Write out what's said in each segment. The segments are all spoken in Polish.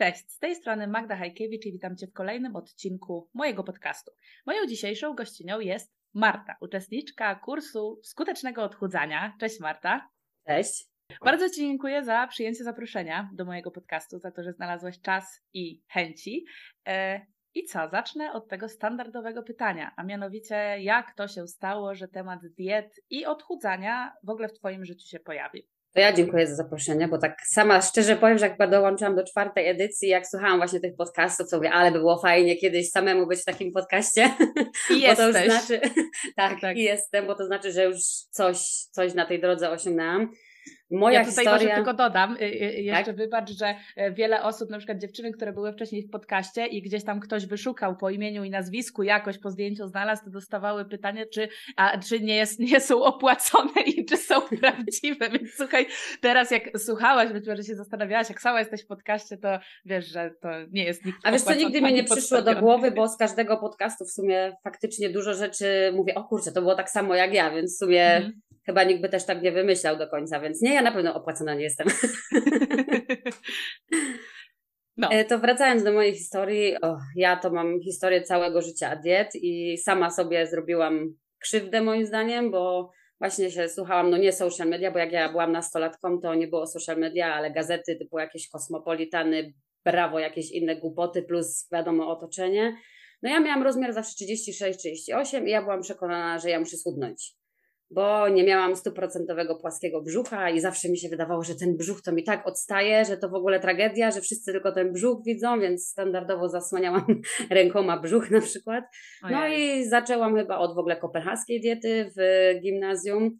Cześć, z tej strony Magda Hajkiewicz i witam Cię w kolejnym odcinku mojego podcastu. Moją dzisiejszą gościnią jest Marta, uczestniczka kursu skutecznego odchudzania. Cześć Marta. Cześć. Bardzo Ci dziękuję za przyjęcie zaproszenia do mojego podcastu, za to, że znalazłaś czas i chęci. E, I co? Zacznę od tego standardowego pytania, a mianowicie jak to się stało, że temat diet i odchudzania w ogóle w Twoim życiu się pojawił? To ja dziękuję za zaproszenie, bo tak sama szczerze powiem, że jak dołączyłam do czwartej edycji, jak słuchałam właśnie tych podcastów, to mówię, ale by było fajnie kiedyś samemu być w takim podcaście. I jesteś. bo to już znaczy, tak, tak, i jestem, bo to znaczy, że już coś, coś na tej drodze osiągnęłam. Moja ja tutaj historia... może tylko dodam, y, y, jeszcze tak? wybacz, że e, wiele osób, na przykład dziewczyny, które były wcześniej w podcaście i gdzieś tam ktoś wyszukał po imieniu i nazwisku, jakoś po zdjęciu znalazł, to dostawały pytanie, czy, a, czy nie, jest, nie są opłacone i czy są prawdziwe. Więc słuchaj, teraz jak słuchałaś, być może się zastanawiałaś, jak sama jesteś w podcaście, to wiesz, że to nie jest nikt A wiesz co, nigdy mi nie przyszło do głowy, bo z każdego podcastu w sumie faktycznie dużo rzeczy mówię, o kurczę, to było tak samo jak ja, więc w sumie mhm chyba nikt by też tak nie wymyślał do końca, więc nie, ja na pewno opłacona nie jestem. No. E, to wracając do mojej historii, oh, ja to mam historię całego życia diet i sama sobie zrobiłam krzywdę moim zdaniem, bo właśnie się słuchałam, no nie social media, bo jak ja byłam nastolatką, to nie było social media, ale gazety typu jakieś kosmopolitany, brawo, jakieś inne głupoty, plus wiadomo otoczenie. No ja miałam rozmiar zawsze 36-38 i ja byłam przekonana, że ja muszę schudnąć bo nie miałam stuprocentowego płaskiego brzucha i zawsze mi się wydawało, że ten brzuch to mi tak odstaje, że to w ogóle tragedia, że wszyscy tylko ten brzuch widzą, więc standardowo zasłaniałam rękoma brzuch na przykład. No i zaczęłam chyba od w ogóle kopenhaskiej diety w gimnazjum.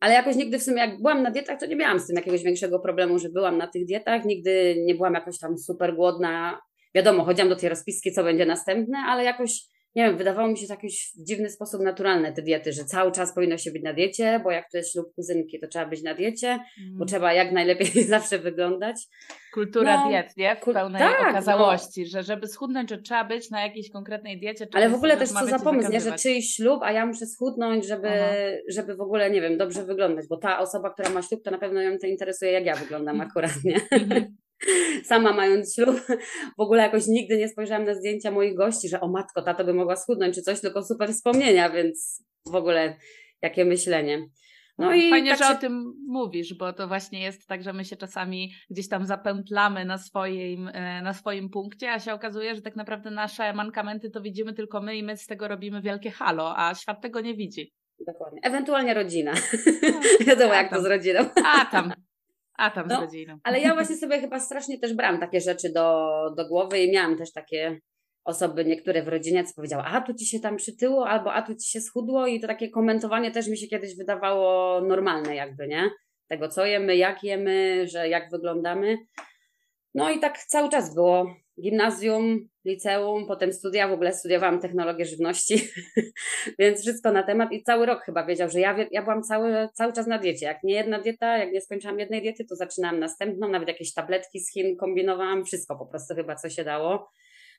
Ale jakoś nigdy w sumie, jak byłam na dietach, to nie miałam z tym jakiegoś większego problemu, że byłam na tych dietach. Nigdy nie byłam jakoś tam super głodna. Wiadomo, chodziłam do tej rozpiski, co będzie następne, ale jakoś nie wiem, wydawało mi się w jakiś dziwny sposób naturalne te diety, że cały czas powinno się być na diecie, bo jak to jest ślub kuzynki, to trzeba być na diecie, mm. bo trzeba jak najlepiej zawsze wyglądać. Kultura no, diet, nie? W pełnej tak, okazałości, no. że żeby schudnąć, że trzeba być na jakiejś konkretnej diecie. Ale w ogóle też co za pomysł, nie? że czyjś ślub, a ja muszę schudnąć, żeby, żeby w ogóle, nie wiem, dobrze wyglądać, bo ta osoba, która ma ślub, to na pewno ją to interesuje, jak ja wyglądam akurat, nie? Sama mając ślub, w ogóle jakoś nigdy nie spojrzałam na zdjęcia moich gości, że o matko, tato by mogła schudnąć czy coś, tylko super wspomnienia, więc w ogóle jakie myślenie. No, no i Fajnie, tak że się... o tym mówisz, bo to właśnie jest tak, że my się czasami gdzieś tam zapętlamy na swoim, e, na swoim punkcie, a się okazuje, że tak naprawdę nasze mankamenty to widzimy tylko my i my z tego robimy wielkie halo, a świat tego nie widzi. Dokładnie. Ewentualnie rodzina. No, Wiadomo, jak tam. to z rodziną. A tam, a tam no, z rodziną. Ale ja właśnie sobie chyba strasznie też brałam takie rzeczy do, do głowy i miałam też takie osoby, niektóre w rodzinie, co powiedziały, a tu ci się tam przytyło, albo a tu ci się schudło i to takie komentowanie też mi się kiedyś wydawało normalne jakby, nie? Tego, co jemy, jak jemy, że jak wyglądamy. No i tak cały czas było. Gimnazjum, liceum, potem studia, w ogóle studiowałam technologię żywności, więc wszystko na temat i cały rok chyba wiedział, że ja, ja byłam cały, cały czas na diecie. Jak nie jedna dieta, jak nie skończyłam jednej diety, to zaczynałam następną, nawet jakieś tabletki z Chin kombinowałam, wszystko po prostu chyba, co się dało.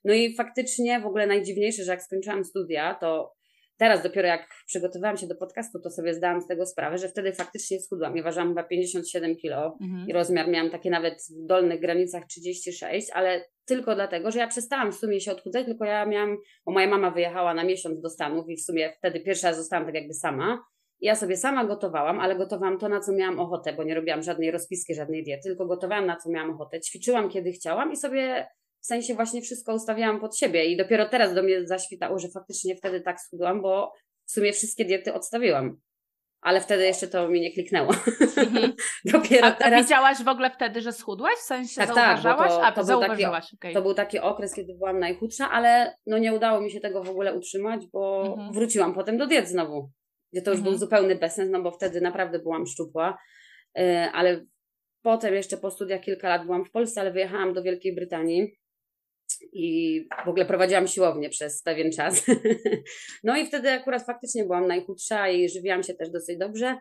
No i faktycznie w ogóle najdziwniejsze, że jak skończyłam studia, to teraz dopiero jak przygotowywałam się do podcastu, to sobie zdałam z tego sprawę, że wtedy faktycznie schudłam. Ja ważyłam chyba 57 kilo mhm. i rozmiar miałam takie nawet w dolnych granicach 36, ale tylko dlatego, że ja przestałam w sumie się odchudzać, tylko ja miałam, bo moja mama wyjechała na miesiąc do Stanów i w sumie wtedy pierwsza zostałam tak jakby sama. Ja sobie sama gotowałam, ale gotowałam to, na co miałam ochotę, bo nie robiłam żadnej rozpiski, żadnej diety, tylko gotowałam na co miałam ochotę. Ćwiczyłam kiedy chciałam i sobie w sensie właśnie wszystko ustawiałam pod siebie i dopiero teraz do mnie zaświtało, że faktycznie wtedy tak schudłam, bo w sumie wszystkie diety odstawiłam. Ale wtedy jeszcze to mi nie kliknęło. Mhm. dopiero a, teraz... widziałaś w ogóle wtedy, że schudłaś? W sensie tak, zauważałaś? Tak, to, a, to, zauważyłaś. Taki, okay. to był taki okres, kiedy byłam najchudsza, ale no nie udało mi się tego w ogóle utrzymać, bo mhm. wróciłam potem do diet znowu. Gdzie to już mhm. był zupełny bezsens, no bo wtedy naprawdę byłam szczupła. Yy, ale potem jeszcze po studiach kilka lat byłam w Polsce, ale wyjechałam do Wielkiej Brytanii i w ogóle prowadziłam siłownię przez pewien czas. No i wtedy akurat faktycznie byłam najchudsza i żywiłam się też dosyć dobrze,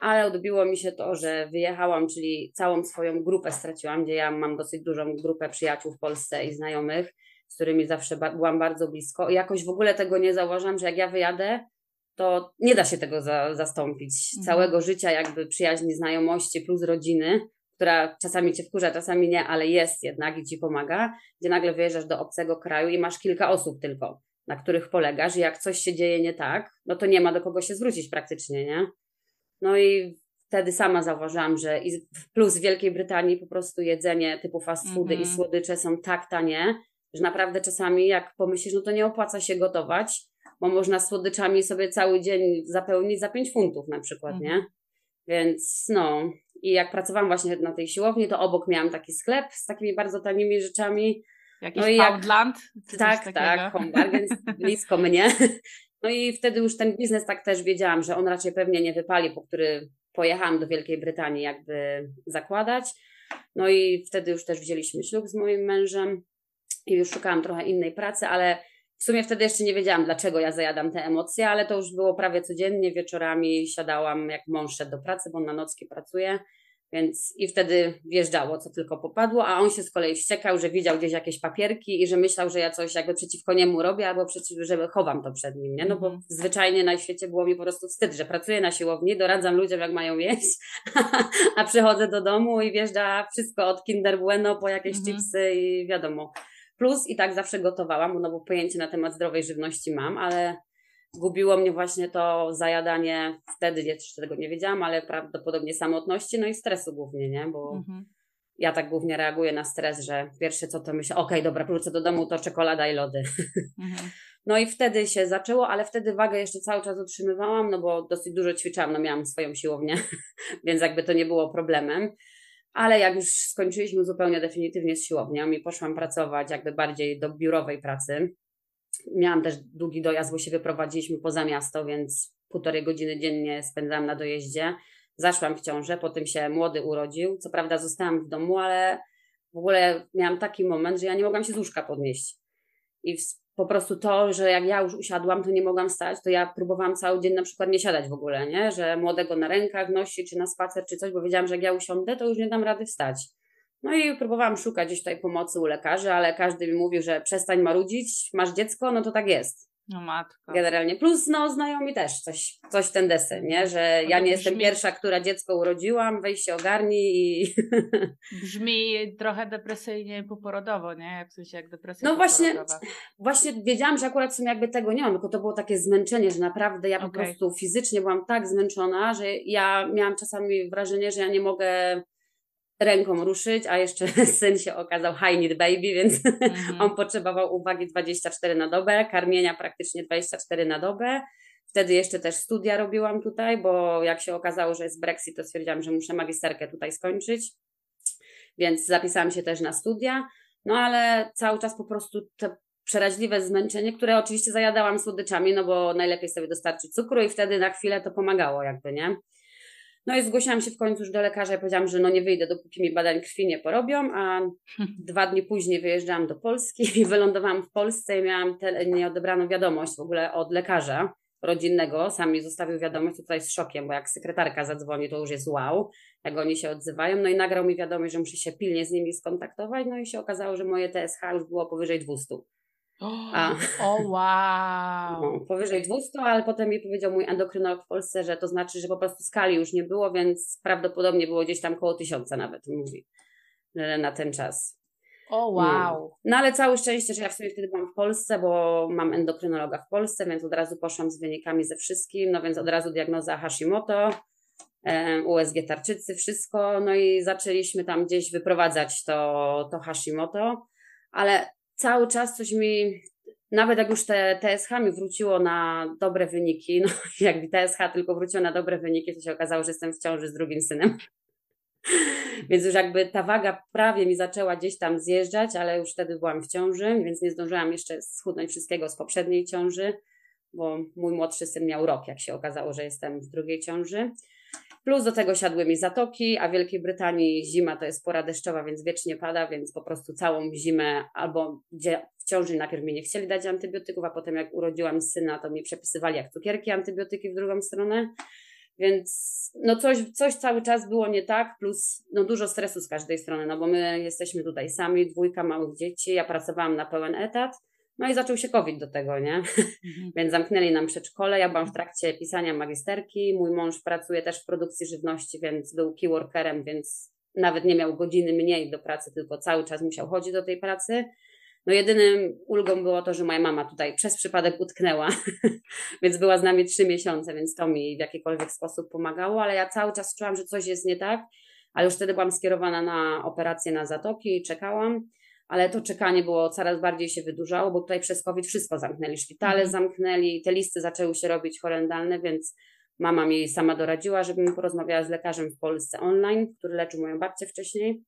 ale odbiło mi się to, że wyjechałam, czyli całą swoją grupę straciłam, gdzie ja mam dosyć dużą grupę przyjaciół w Polsce i znajomych, z którymi zawsze byłam bardzo blisko. I jakoś w ogóle tego nie zauważam, że jak ja wyjadę, to nie da się tego za, zastąpić. Mhm. Całego życia, jakby przyjaźni, znajomości plus rodziny która czasami cię wkurza, czasami nie, ale jest jednak i ci pomaga, gdzie nagle wyjeżdżasz do obcego kraju i masz kilka osób tylko, na których polegasz i jak coś się dzieje nie tak, no to nie ma do kogo się zwrócić praktycznie, nie? No i wtedy sama zauważyłam, że plus w Wielkiej Brytanii po prostu jedzenie typu fast foody mm -hmm. i mhm. słodycze są tak tanie, że naprawdę czasami jak pomyślisz, no to nie opłaca się gotować, bo można słodyczami sobie cały dzień zapełnić za 5 funtów na przykład, mm -hmm. nie? Więc no, i jak pracowałam właśnie na tej siłowni, to obok miałam taki sklep z takimi bardzo tanimi rzeczami. Jakiś no i Poundland? Tak, tak, Hombargen, blisko mnie. No i wtedy już ten biznes tak też wiedziałam, że on raczej pewnie nie wypali, po który pojechałam do Wielkiej Brytanii jakby zakładać. No i wtedy już też wzięliśmy ślub z moim mężem i już szukałam trochę innej pracy, ale w sumie wtedy jeszcze nie wiedziałam, dlaczego ja zajadam te emocje, ale to już było prawie codziennie. Wieczorami siadałam, jak mąż szedł do pracy, bo on na nocki pracuje. Więc i wtedy wjeżdżało, co tylko popadło, a on się z kolei wściekał, że widział gdzieś jakieś papierki i że myślał, że ja coś jakby przeciwko niemu robię, albo przeciw, że chowam to przed nim, nie? No bo mm. zwyczajnie na świecie było mi po prostu wstyd, że pracuję na siłowni, doradzam ludziom, jak mają jeść, a przychodzę do domu i wjeżdża wszystko od Kinder Bueno po jakieś -hmm. chipsy i wiadomo. Plus i tak zawsze gotowałam, no bo pojęcie na temat zdrowej żywności mam, ale gubiło mnie właśnie to zajadanie, wtedy jeszcze tego nie wiedziałam, ale prawdopodobnie samotności, no i stresu głównie, nie? Bo mhm. ja tak głównie reaguję na stres, że pierwsze co to myślę, okej, okay, dobra, wrócę do domu, to czekolada i lody. Mhm. No i wtedy się zaczęło, ale wtedy wagę jeszcze cały czas utrzymywałam, no bo dosyć dużo ćwiczałam, no miałam swoją siłownię, więc jakby to nie było problemem. Ale jak już skończyliśmy zupełnie definitywnie z siłownią i poszłam pracować jakby bardziej do biurowej pracy, Miałam też długi dojazd, bo się wyprowadziliśmy poza miasto, więc półtorej godziny dziennie spędzałam na dojeździe. Zaszłam w ciążę, potem się młody urodził. Co prawda zostałam w domu, ale w ogóle miałam taki moment, że ja nie mogłam się z łóżka podnieść. I po prostu to, że jak ja już usiadłam, to nie mogłam stać, to ja próbowałam cały dzień na przykład nie siadać w ogóle, nie? Że młodego na rękach nosić, czy na spacer, czy coś, bo wiedziałam, że jak ja usiądę, to już nie dam rady wstać. No i próbowałam szukać gdzieś tutaj pomocy u lekarzy, ale każdy mi mówił, że przestań marudzić, masz dziecko, no to tak jest. No matko. Generalnie. Plus no znajomi też coś, coś ten desen, nie? Że ja nie brzmi... jestem pierwsza, która dziecko urodziłam, weź się ogarnij i... Brzmi trochę depresyjnie poporodowo, nie? Jak sensie jak depresja No właśnie, właśnie wiedziałam, że akurat w jakby tego nie mam, tylko to było takie zmęczenie, że naprawdę ja po okay. prostu fizycznie byłam tak zmęczona, że ja miałam czasami wrażenie, że ja nie mogę ręką ruszyć, a jeszcze syn się okazał high need baby, więc mhm. on potrzebował uwagi 24 na dobę, karmienia praktycznie 24 na dobę. Wtedy jeszcze też studia robiłam tutaj, bo jak się okazało, że jest Brexit, to stwierdziłam, że muszę magisterkę tutaj skończyć, więc zapisałam się też na studia. No ale cały czas po prostu te przeraźliwe zmęczenie, które oczywiście zajadałam słodyczami, no bo najlepiej sobie dostarczyć cukru i wtedy na chwilę to pomagało jakby, nie? No i zgłosiłam się w końcu już do lekarza i powiedziałam, że no nie wyjdę, dopóki mi badań krwi nie porobią, a dwa dni później wyjeżdżałam do Polski i wylądowałam w Polsce i miałam tę nieodebraną wiadomość w ogóle od lekarza rodzinnego. Sam mi zostawił wiadomość tutaj z szokiem, bo jak sekretarka zadzwoni, to już jest wow, jak oni się odzywają. No i nagrał mi wiadomość, że muszę się pilnie z nimi skontaktować, no i się okazało, że moje TSH już było powyżej 200. A, o wow! No, powyżej 200, ale potem mi powiedział mój endokrynolog w Polsce, że to znaczy, że po prostu skali już nie było, więc prawdopodobnie było gdzieś tam koło tysiąca nawet, mówi, na ten czas. O wow! No. no ale całe szczęście, że ja w sumie wtedy byłam w Polsce, bo mam endokrynologa w Polsce, więc od razu poszłam z wynikami ze wszystkim, no więc od razu diagnoza Hashimoto, USG tarczycy, wszystko, no i zaczęliśmy tam gdzieś wyprowadzać to, to Hashimoto, ale cały czas coś mi, nawet jak już te TSH mi wróciło na dobre wyniki, no jak TSH tylko wróciło na dobre wyniki, to się okazało, że jestem w ciąży z drugim synem. Więc już jakby ta waga prawie mi zaczęła gdzieś tam zjeżdżać, ale już wtedy byłam w ciąży, więc nie zdążyłam jeszcze schudnąć wszystkiego z poprzedniej ciąży, bo mój młodszy syn miał rok, jak się okazało, że jestem w drugiej ciąży. Plus do tego siadły mi zatoki, a w Wielkiej Brytanii zima to jest pora deszczowa, więc wiecznie pada, więc po prostu całą zimę albo w ciąży najpierw mi nie chcieli dać antybiotyków, a potem jak urodziłam syna, to mi przepisywali jak cukierki antybiotyki w drugą stronę. Więc no coś, coś cały czas było nie tak, plus no dużo stresu z każdej strony, no bo my jesteśmy tutaj sami, dwójka małych dzieci, ja pracowałam na pełen etat, no i zaczął się COVID do tego, nie? Mhm. Więc zamknęli nam przedszkole. Ja byłam w trakcie pisania magisterki. Mój mąż pracuje też w produkcji żywności, więc był keyworkerem, więc nawet nie miał godziny mniej do pracy, tylko cały czas musiał chodzić do tej pracy. No jedynym ulgą było to, że moja mama tutaj przez przypadek utknęła, więc była z nami trzy miesiące, więc to mi w jakikolwiek sposób pomagało, ale ja cały czas czułam, że coś jest nie tak, ale już wtedy byłam skierowana na operację na zatoki i czekałam, ale to czekanie było coraz bardziej się wydłużało, bo tutaj przez COVID wszystko zamknęli, szpitale mhm. zamknęli, te listy zaczęły się robić horrendalne, więc mama mi sama doradziła, żebym porozmawiała z lekarzem w Polsce online, który leczył moją babcię wcześniej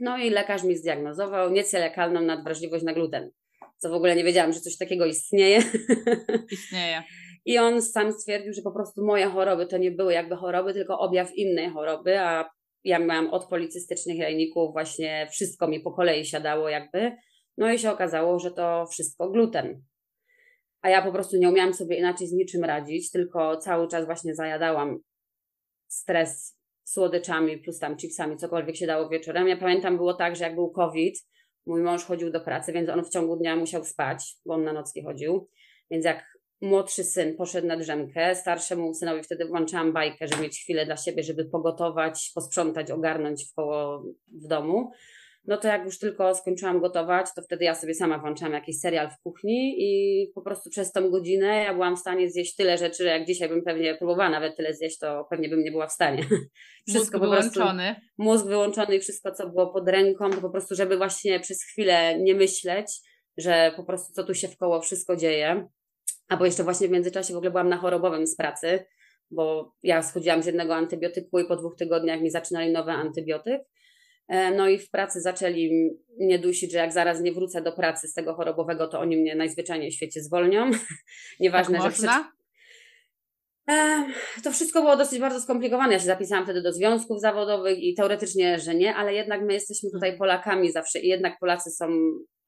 no i lekarz mi zdiagnozował niecelekalną nadwrażliwość na gluten, co w ogóle nie wiedziałam, że coś takiego istnieje. Istnieje. I on sam stwierdził, że po prostu moje choroby to nie były jakby choroby, tylko objaw innej choroby, a ja miałam od policystycznych jajników właśnie wszystko mi po kolei siadało jakby. No i się okazało, że to wszystko gluten. A ja po prostu nie umiałam sobie inaczej z niczym radzić, tylko cały czas właśnie zajadałam stres słodyczami plus tam chipsami, cokolwiek się dało wieczorem. Ja pamiętam, było tak, że jak był COVID, mój mąż chodził do pracy, więc on w ciągu dnia musiał spać, bo on na nocki chodził. Więc jak młodszy syn poszedł na drzemkę, starszemu synowi wtedy włączałam bajkę, żeby mieć chwilę dla siebie, żeby pogotować, posprzątać, ogarnąć w koło w domu no to jak już tylko skończyłam gotować, to wtedy ja sobie sama włączałam jakiś serial w kuchni i po prostu przez tą godzinę ja byłam w stanie zjeść tyle rzeczy, że jak dzisiaj bym pewnie próbowała nawet tyle zjeść, to pewnie bym nie była w stanie. Wszystko mózg wyłączony. mózg wyłączony i wszystko, co było pod ręką, to po prostu, żeby właśnie przez chwilę nie myśleć, że po prostu co tu się w koło wszystko dzieje. A bo jeszcze właśnie w międzyczasie w ogóle byłam na chorobowym z pracy, bo ja schodziłam z jednego antybiotyku i po dwóch tygodniach mi zaczynali nowy antybiotyk. E, no i w pracy zaczęli mnie dusić, że jak zaraz nie wrócę do pracy z tego chorobowego, to oni mnie najzwyczajniej w świecie zwolnią. Nieważne, tak że przed... E, to wszystko było dosyć bardzo skomplikowane. Ja się zapisałam wtedy do związków zawodowych i teoretycznie, że nie, ale jednak my jesteśmy tutaj mhm. Polakami zawsze i jednak Polacy są,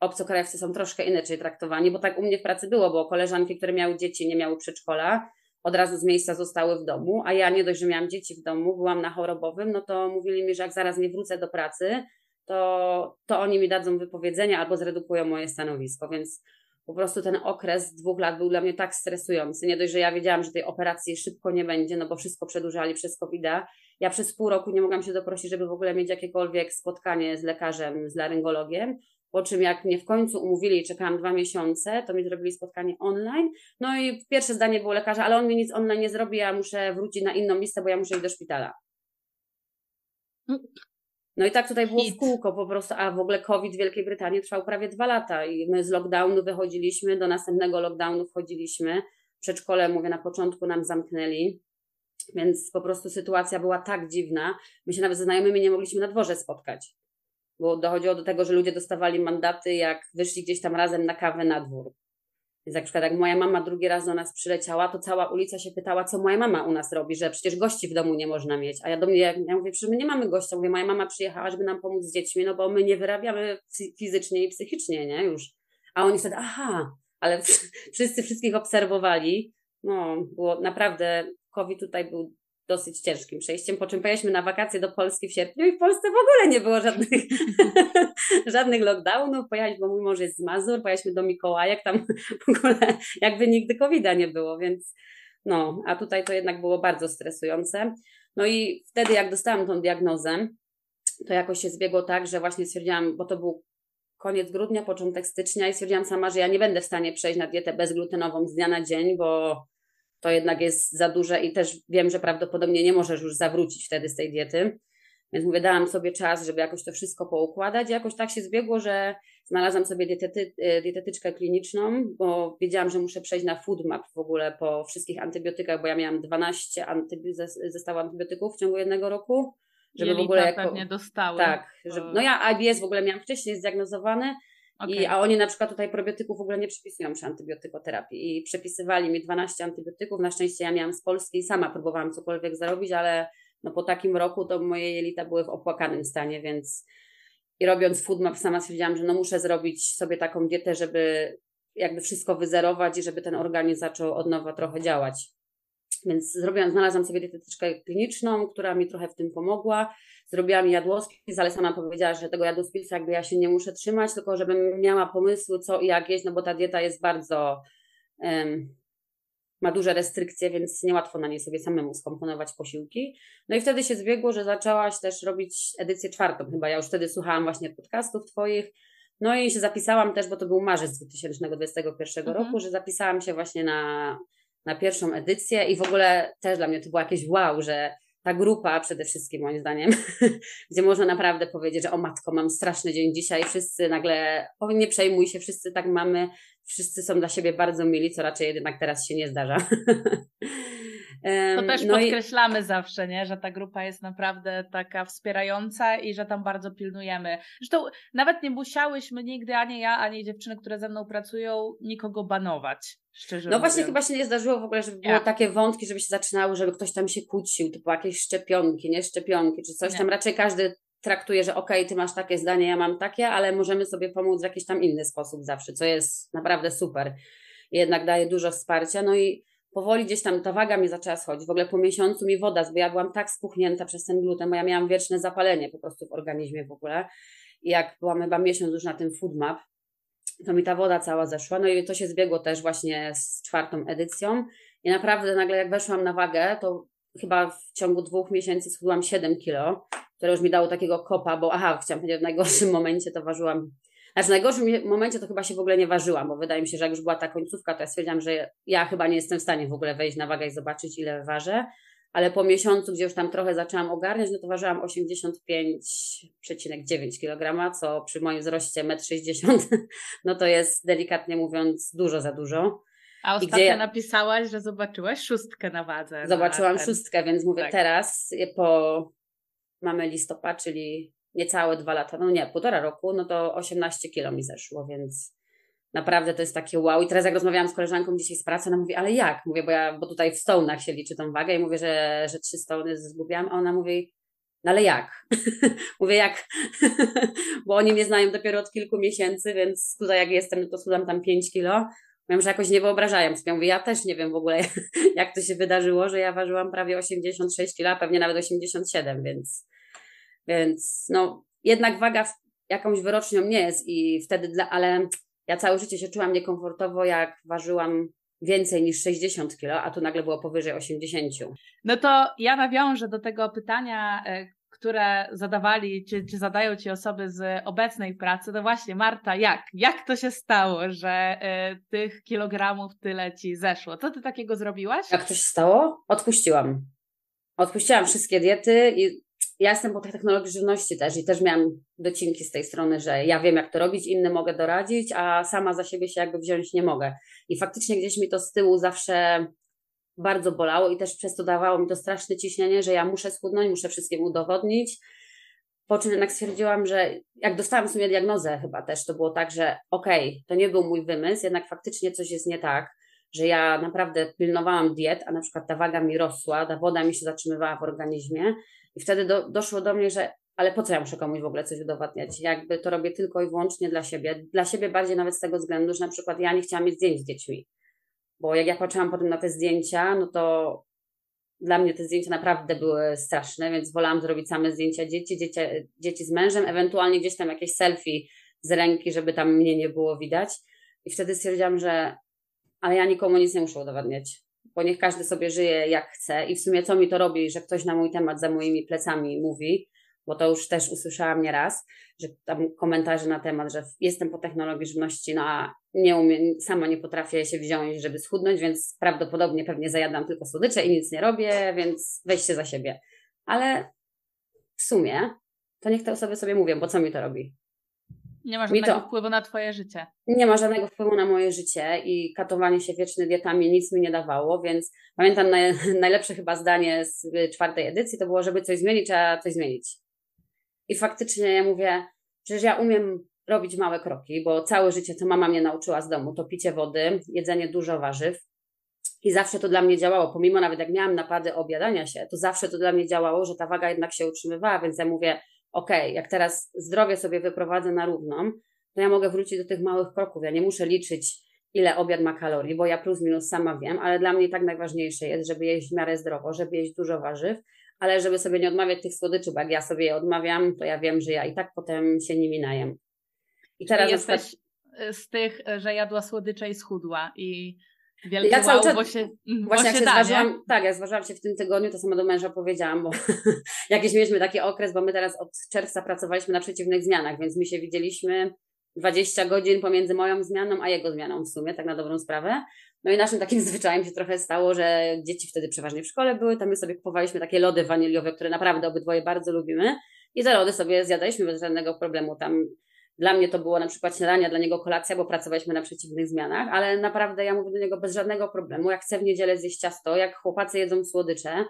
obcokrajowcy są troszkę inaczej traktowani, bo tak u mnie w pracy było, bo koleżanki, które miały dzieci, nie miały przedszkola, od razu z miejsca zostały w domu, a ja nie dość, że miałam dzieci w domu, byłam na chorobowym, no to mówili mi, że jak zaraz nie wrócę do pracy, to, to oni mi dadzą wypowiedzenie albo zredukują moje stanowisko, więc po prostu ten okres dwóch lat był dla mnie tak stresujący. Nie dość, że ja wiedziałam, że tej operacji szybko nie będzie, no bo wszystko przedłużali przez covid -a. Ja przez pół roku nie mogłam się doprosić, żeby w ogóle mieć jakiekolwiek spotkanie z lekarzem, z laryngologiem. Po czym jak mnie w końcu umówili czekałam dwa miesiące, to mi zrobili spotkanie online. No i pierwsze zdanie było lekarza, ale on mi nic online nie zrobi, ja muszę wrócić na inną listę, bo ja muszę iść do szpitala. No i tak tutaj było w kółko po prostu, a w ogóle COVID w Wielkiej Brytanii trwał prawie dwa lata i my z lockdownu wychodziliśmy, do następnego lockdownu wchodziliśmy. Przedszkole, mówię, na początku nam zamknęli, więc po prostu sytuacja była tak dziwna. My się nawet ze znajomymi nie mogliśmy na dworze spotkać bo dochodziło do tego, że ludzie dostawali mandaty, jak wyszli gdzieś tam razem na kawę na dwór. Więc jak przykład jak moja mama drugi raz do nas przyleciała, to cała ulica się pytała, co moja mama u nas robi, że przecież gości w domu nie można mieć. A ja do mnie, ja mówię, przecież my nie mamy gościa. Mówię, moja mama przyjechała, żeby nam pomóc z dziećmi, no bo my nie wyrabiamy fizycznie i psychicznie, nie? Już. A oni wtedy, aha, ale wszyscy wszystkich obserwowali. No, było naprawdę, COVID tutaj był dosyć ciężkim przejściem, po czym pojechaliśmy na wakacje do Polski w sierpniu i w Polsce w ogóle nie było żadnych, żadnych lockdownów. Pojechaliśmy, bo mój mąż jest z Mazur, pojechaliśmy do Mikołajek, tam w ogóle jakby nigdy covid nie było, więc no, a tutaj to jednak było bardzo stresujące. No i wtedy jak dostałam tą diagnozę, to jakoś się zbiegło tak, że właśnie stwierdziłam, bo to był koniec grudnia, początek stycznia i stwierdziłam sama, że ja nie będę w stanie przejść na dietę bezglutenową z dnia na dzień, bo to jednak jest za duże i też wiem, że prawdopodobnie nie możesz już zawrócić wtedy z tej diety. Więc mówię, dałam sobie czas, żeby jakoś to wszystko poukładać. I jakoś tak się zbiegło, że znalazłam sobie dietety, e, dietetyczkę kliniczną, bo wiedziałam, że muszę przejść na food map w ogóle po wszystkich antybiotykach, bo ja miałam 12 antybi zestawu antybiotyków w ciągu jednego roku. Żeby Jelita w ogóle jako, pewnie dostały. Tak, żeby, no ja IBS w ogóle miałam wcześniej zdiagnozowane, Okay. I, a oni na przykład tutaj probiotyków w ogóle nie przepisują przy antybiotykoterapii i przepisywali mi 12 antybiotyków. Na szczęście ja miałam z Polski i sama próbowałam cokolwiek zarobić, ale no po takim roku to moje jelita były w opłakanym stanie, więc i robiąc foodmap sama stwierdziłam, że no muszę zrobić sobie taką dietę, żeby jakby wszystko wyzerować i żeby ten organizm zaczął od nowa trochę działać. Więc zrobiłam, znalazłam sobie dietetyczkę kliniczną, która mi trochę w tym pomogła. Zrobiłam jadłospis, ale sama powiedziała, że tego jadłospisu jakby ja się nie muszę trzymać, tylko żebym miała pomysły co i jak jeść, no bo ta dieta jest bardzo um, ma duże restrykcje, więc niełatwo na niej sobie samemu skomponować posiłki. No i wtedy się zbiegło, że zaczęłaś też robić edycję czwartą. Chyba ja już wtedy słuchałam właśnie podcastów Twoich. No i się zapisałam też, bo to był marzec 2021 mhm. roku, że zapisałam się właśnie na, na pierwszą edycję i w ogóle też dla mnie to było jakieś wow, że ta grupa przede wszystkim moim zdaniem, gdzie można naprawdę powiedzieć, że o matko, mam straszny dzień dzisiaj, wszyscy nagle, o nie przejmuj się, wszyscy tak mamy, wszyscy są dla siebie bardzo mili, co raczej jednak teraz się nie zdarza. To też no podkreślamy i... zawsze, nie? że ta grupa jest naprawdę taka wspierająca i że tam bardzo pilnujemy. Zresztą nawet nie musiałyśmy nigdy, ani ja, ani dziewczyny, które ze mną pracują, nikogo banować. Szczerze no mówiąc. właśnie chyba się nie zdarzyło w ogóle, żeby było ja. takie wątki, żeby się zaczynały, żeby ktoś tam się kłócił, typu jakieś szczepionki, nie szczepionki, czy coś nie. tam. Raczej każdy traktuje, że okej, okay, ty masz takie zdanie, ja mam takie, ale możemy sobie pomóc w jakiś tam inny sposób zawsze, co jest naprawdę super. Jednak daje dużo wsparcia. No i powoli gdzieś tam ta waga mi zaczęła schodzić. W ogóle po miesiącu mi woda, bo ja byłam tak spuchnięta przez ten gluten, bo ja miałam wieczne zapalenie po prostu w organizmie w ogóle. I jak byłam chyba miesiąc już na tym food map, to mi ta woda cała zeszła. No i to się zbiegło też właśnie z czwartą edycją. I naprawdę nagle jak weszłam na wagę, to chyba w ciągu dwóch miesięcy schudłam 7 kilo, które już mi dało takiego kopa, bo aha, chciałam powiedzieć, w najgorszym momencie to ważyłam znaczy w najgorszym momencie to chyba się w ogóle nie ważyłam, bo wydaje mi się, że jak już była ta końcówka, to ja stwierdziłam, że ja chyba nie jestem w stanie w ogóle wejść na wagę i zobaczyć, ile ważę. Ale po miesiącu, gdzie już tam trochę zaczęłam ogarniać, no to ważyłam 85,9 kg, co przy moim wzroście 1,60 m, no to jest delikatnie mówiąc dużo za dużo. A ostatnio ja... napisałaś, że zobaczyłaś szóstkę na wadze. Zobaczyłam na szóstkę, więc mówię tak. teraz, po mamy listopad, czyli niecałe dwa lata, no nie, półtora roku, no to 18 kilo mi zeszło, więc naprawdę to jest takie wow. I teraz jak rozmawiałam z koleżanką dzisiaj z pracy, ona mówi, ale jak? Mówię, bo ja, bo tutaj w stonach się liczy tą wagę i mówię, że, że trzy stony zgubiłam, a ona mówi, no ale jak? mówię, jak? bo oni mnie znają dopiero od kilku miesięcy, więc tutaj jak jestem, no to schudam tam 5 kilo. Wiem, że jakoś nie wyobrażają sobie. Mówię, ja też nie wiem w ogóle, jak to się wydarzyło, że ja ważyłam prawie 86 kilo, a pewnie nawet 87, więc więc no, jednak waga jakąś wyrocznią nie jest i wtedy, dla, ale ja całe życie się czułam niekomfortowo, jak ważyłam więcej niż 60 kilo, a tu nagle było powyżej 80. No to ja nawiążę do tego pytania, e, które zadawali, czy, czy zadają ci osoby z obecnej pracy. No właśnie, Marta, jak? Jak to się stało, że y, tych kilogramów tyle ci zeszło? Co ty takiego zrobiłaś? Jak to się stało? Odpuściłam. Odpuściłam wszystkie diety i ja jestem po tej technologii żywności też i też miałam docinki z tej strony, że ja wiem, jak to robić, inny mogę doradzić, a sama za siebie się jakby wziąć nie mogę. I faktycznie gdzieś mi to z tyłu zawsze bardzo bolało i też przez to dawało mi to straszne ciśnienie, że ja muszę schudnąć, muszę wszystkim udowodnić. Po czym jednak stwierdziłam, że jak dostałam w sumie diagnozę chyba też, to było tak, że okej, okay, to nie był mój wymysł, jednak faktycznie coś jest nie tak, że ja naprawdę pilnowałam diet, a na przykład ta waga mi rosła, ta woda mi się zatrzymywała w organizmie i wtedy do, doszło do mnie, że ale po co ja muszę komuś w ogóle coś udowadniać? Jakby to robię tylko i wyłącznie dla siebie. Dla siebie bardziej nawet z tego względu, że na przykład ja nie chciałam mieć zdjęć z dziećmi. Bo jak ja patrzyłam potem na te zdjęcia, no to dla mnie te zdjęcia naprawdę były straszne, więc wolałam zrobić same zdjęcia dzieci, dzieci, dzieci z mężem, ewentualnie gdzieś tam jakieś selfie z ręki, żeby tam mnie nie było widać. I wtedy stwierdziłam, że ale ja nikomu nic nie muszę udowadniać bo niech każdy sobie żyje jak chce i w sumie co mi to robi, że ktoś na mój temat za moimi plecami mówi, bo to już też usłyszałam nieraz, że tam komentarze na temat, że jestem po technologii żywności, no a nie umiem, sama nie potrafię się wziąć, żeby schudnąć, więc prawdopodobnie pewnie zajadam tylko słodycze i nic nie robię, więc weźcie za siebie. Ale w sumie to niech te osoby sobie mówią, bo co mi to robi? Nie ma żadnego to, wpływu na Twoje życie. Nie ma żadnego wpływu na moje życie i katowanie się wieczne dietami nic mi nie dawało, więc pamiętam naj, najlepsze chyba zdanie z czwartej edycji to było, żeby coś zmienić, trzeba coś zmienić. I faktycznie ja mówię, przecież ja umiem robić małe kroki, bo całe życie, co mama mnie nauczyła z domu, to picie wody, jedzenie dużo warzyw. I zawsze to dla mnie działało, pomimo nawet jak miałam napady obiadania się, to zawsze to dla mnie działało, że ta waga jednak się utrzymywała, więc ja mówię, ok, jak teraz zdrowie sobie wyprowadzę na równą, to ja mogę wrócić do tych małych kroków. Ja nie muszę liczyć, ile obiad ma kalorii, bo ja plus minus sama wiem, ale dla mnie tak najważniejsze jest, żeby jeść w miarę zdrowo, żeby jeść dużo warzyw, ale żeby sobie nie odmawiać tych słodyczy, bo jak ja sobie je odmawiam, to ja wiem, że ja i tak potem się nimi najem. I teraz jesteś przykład... z tych, że jadła słodycze i schudła i Wielkie ja cały czas, bo się, mm, właśnie bo jak się, da, zważyłam, tak, ja zważyłam się w tym tygodniu, to samo do męża powiedziałam, bo jakiś mieliśmy taki okres, bo my teraz od czerwca pracowaliśmy na przeciwnych zmianach, więc my się widzieliśmy 20 godzin pomiędzy moją zmianą, a jego zmianą w sumie, tak na dobrą sprawę. No i naszym takim zwyczajem się trochę stało, że dzieci wtedy przeważnie w szkole były, tam my sobie kupowaliśmy takie lody waniliowe, które naprawdę obydwoje bardzo lubimy i te lody sobie zjadaliśmy bez żadnego problemu. Tam dla mnie to było na przykład śniadanie, dla niego kolacja, bo pracowaliśmy na przeciwnych zmianach, ale naprawdę ja mówię do niego bez żadnego problemu. Jak chcę w niedzielę zjeść ciasto, jak chłopacy jedzą słodycze,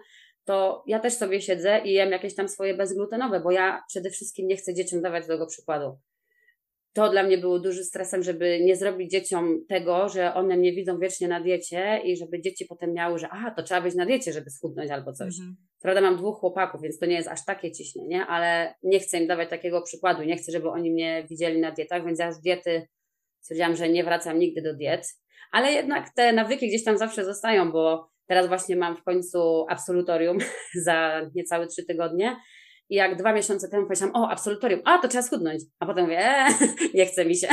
to ja też sobie siedzę i jem jakieś tam swoje bezglutenowe, bo ja przede wszystkim nie chcę dzieciom dawać tego przykładu to dla mnie było dużym stresem, żeby nie zrobić dzieciom tego, że one mnie widzą wiecznie na diecie i żeby dzieci potem miały, że aha, to trzeba być na diecie, żeby schudnąć albo coś. Mhm. Prawda, mam dwóch chłopaków, więc to nie jest aż takie ciśnienie, ale nie chcę im dawać takiego przykładu, nie chcę, żeby oni mnie widzieli na dietach, więc ja z diety stwierdziłam, że nie wracam nigdy do diet, ale jednak te nawyki gdzieś tam zawsze zostają, bo teraz właśnie mam w końcu absolutorium za niecałe trzy tygodnie i jak dwa miesiące temu powiedziałam, o, absolutorium, a to trzeba schudnąć. A potem mówię, eee, nie chce mi się.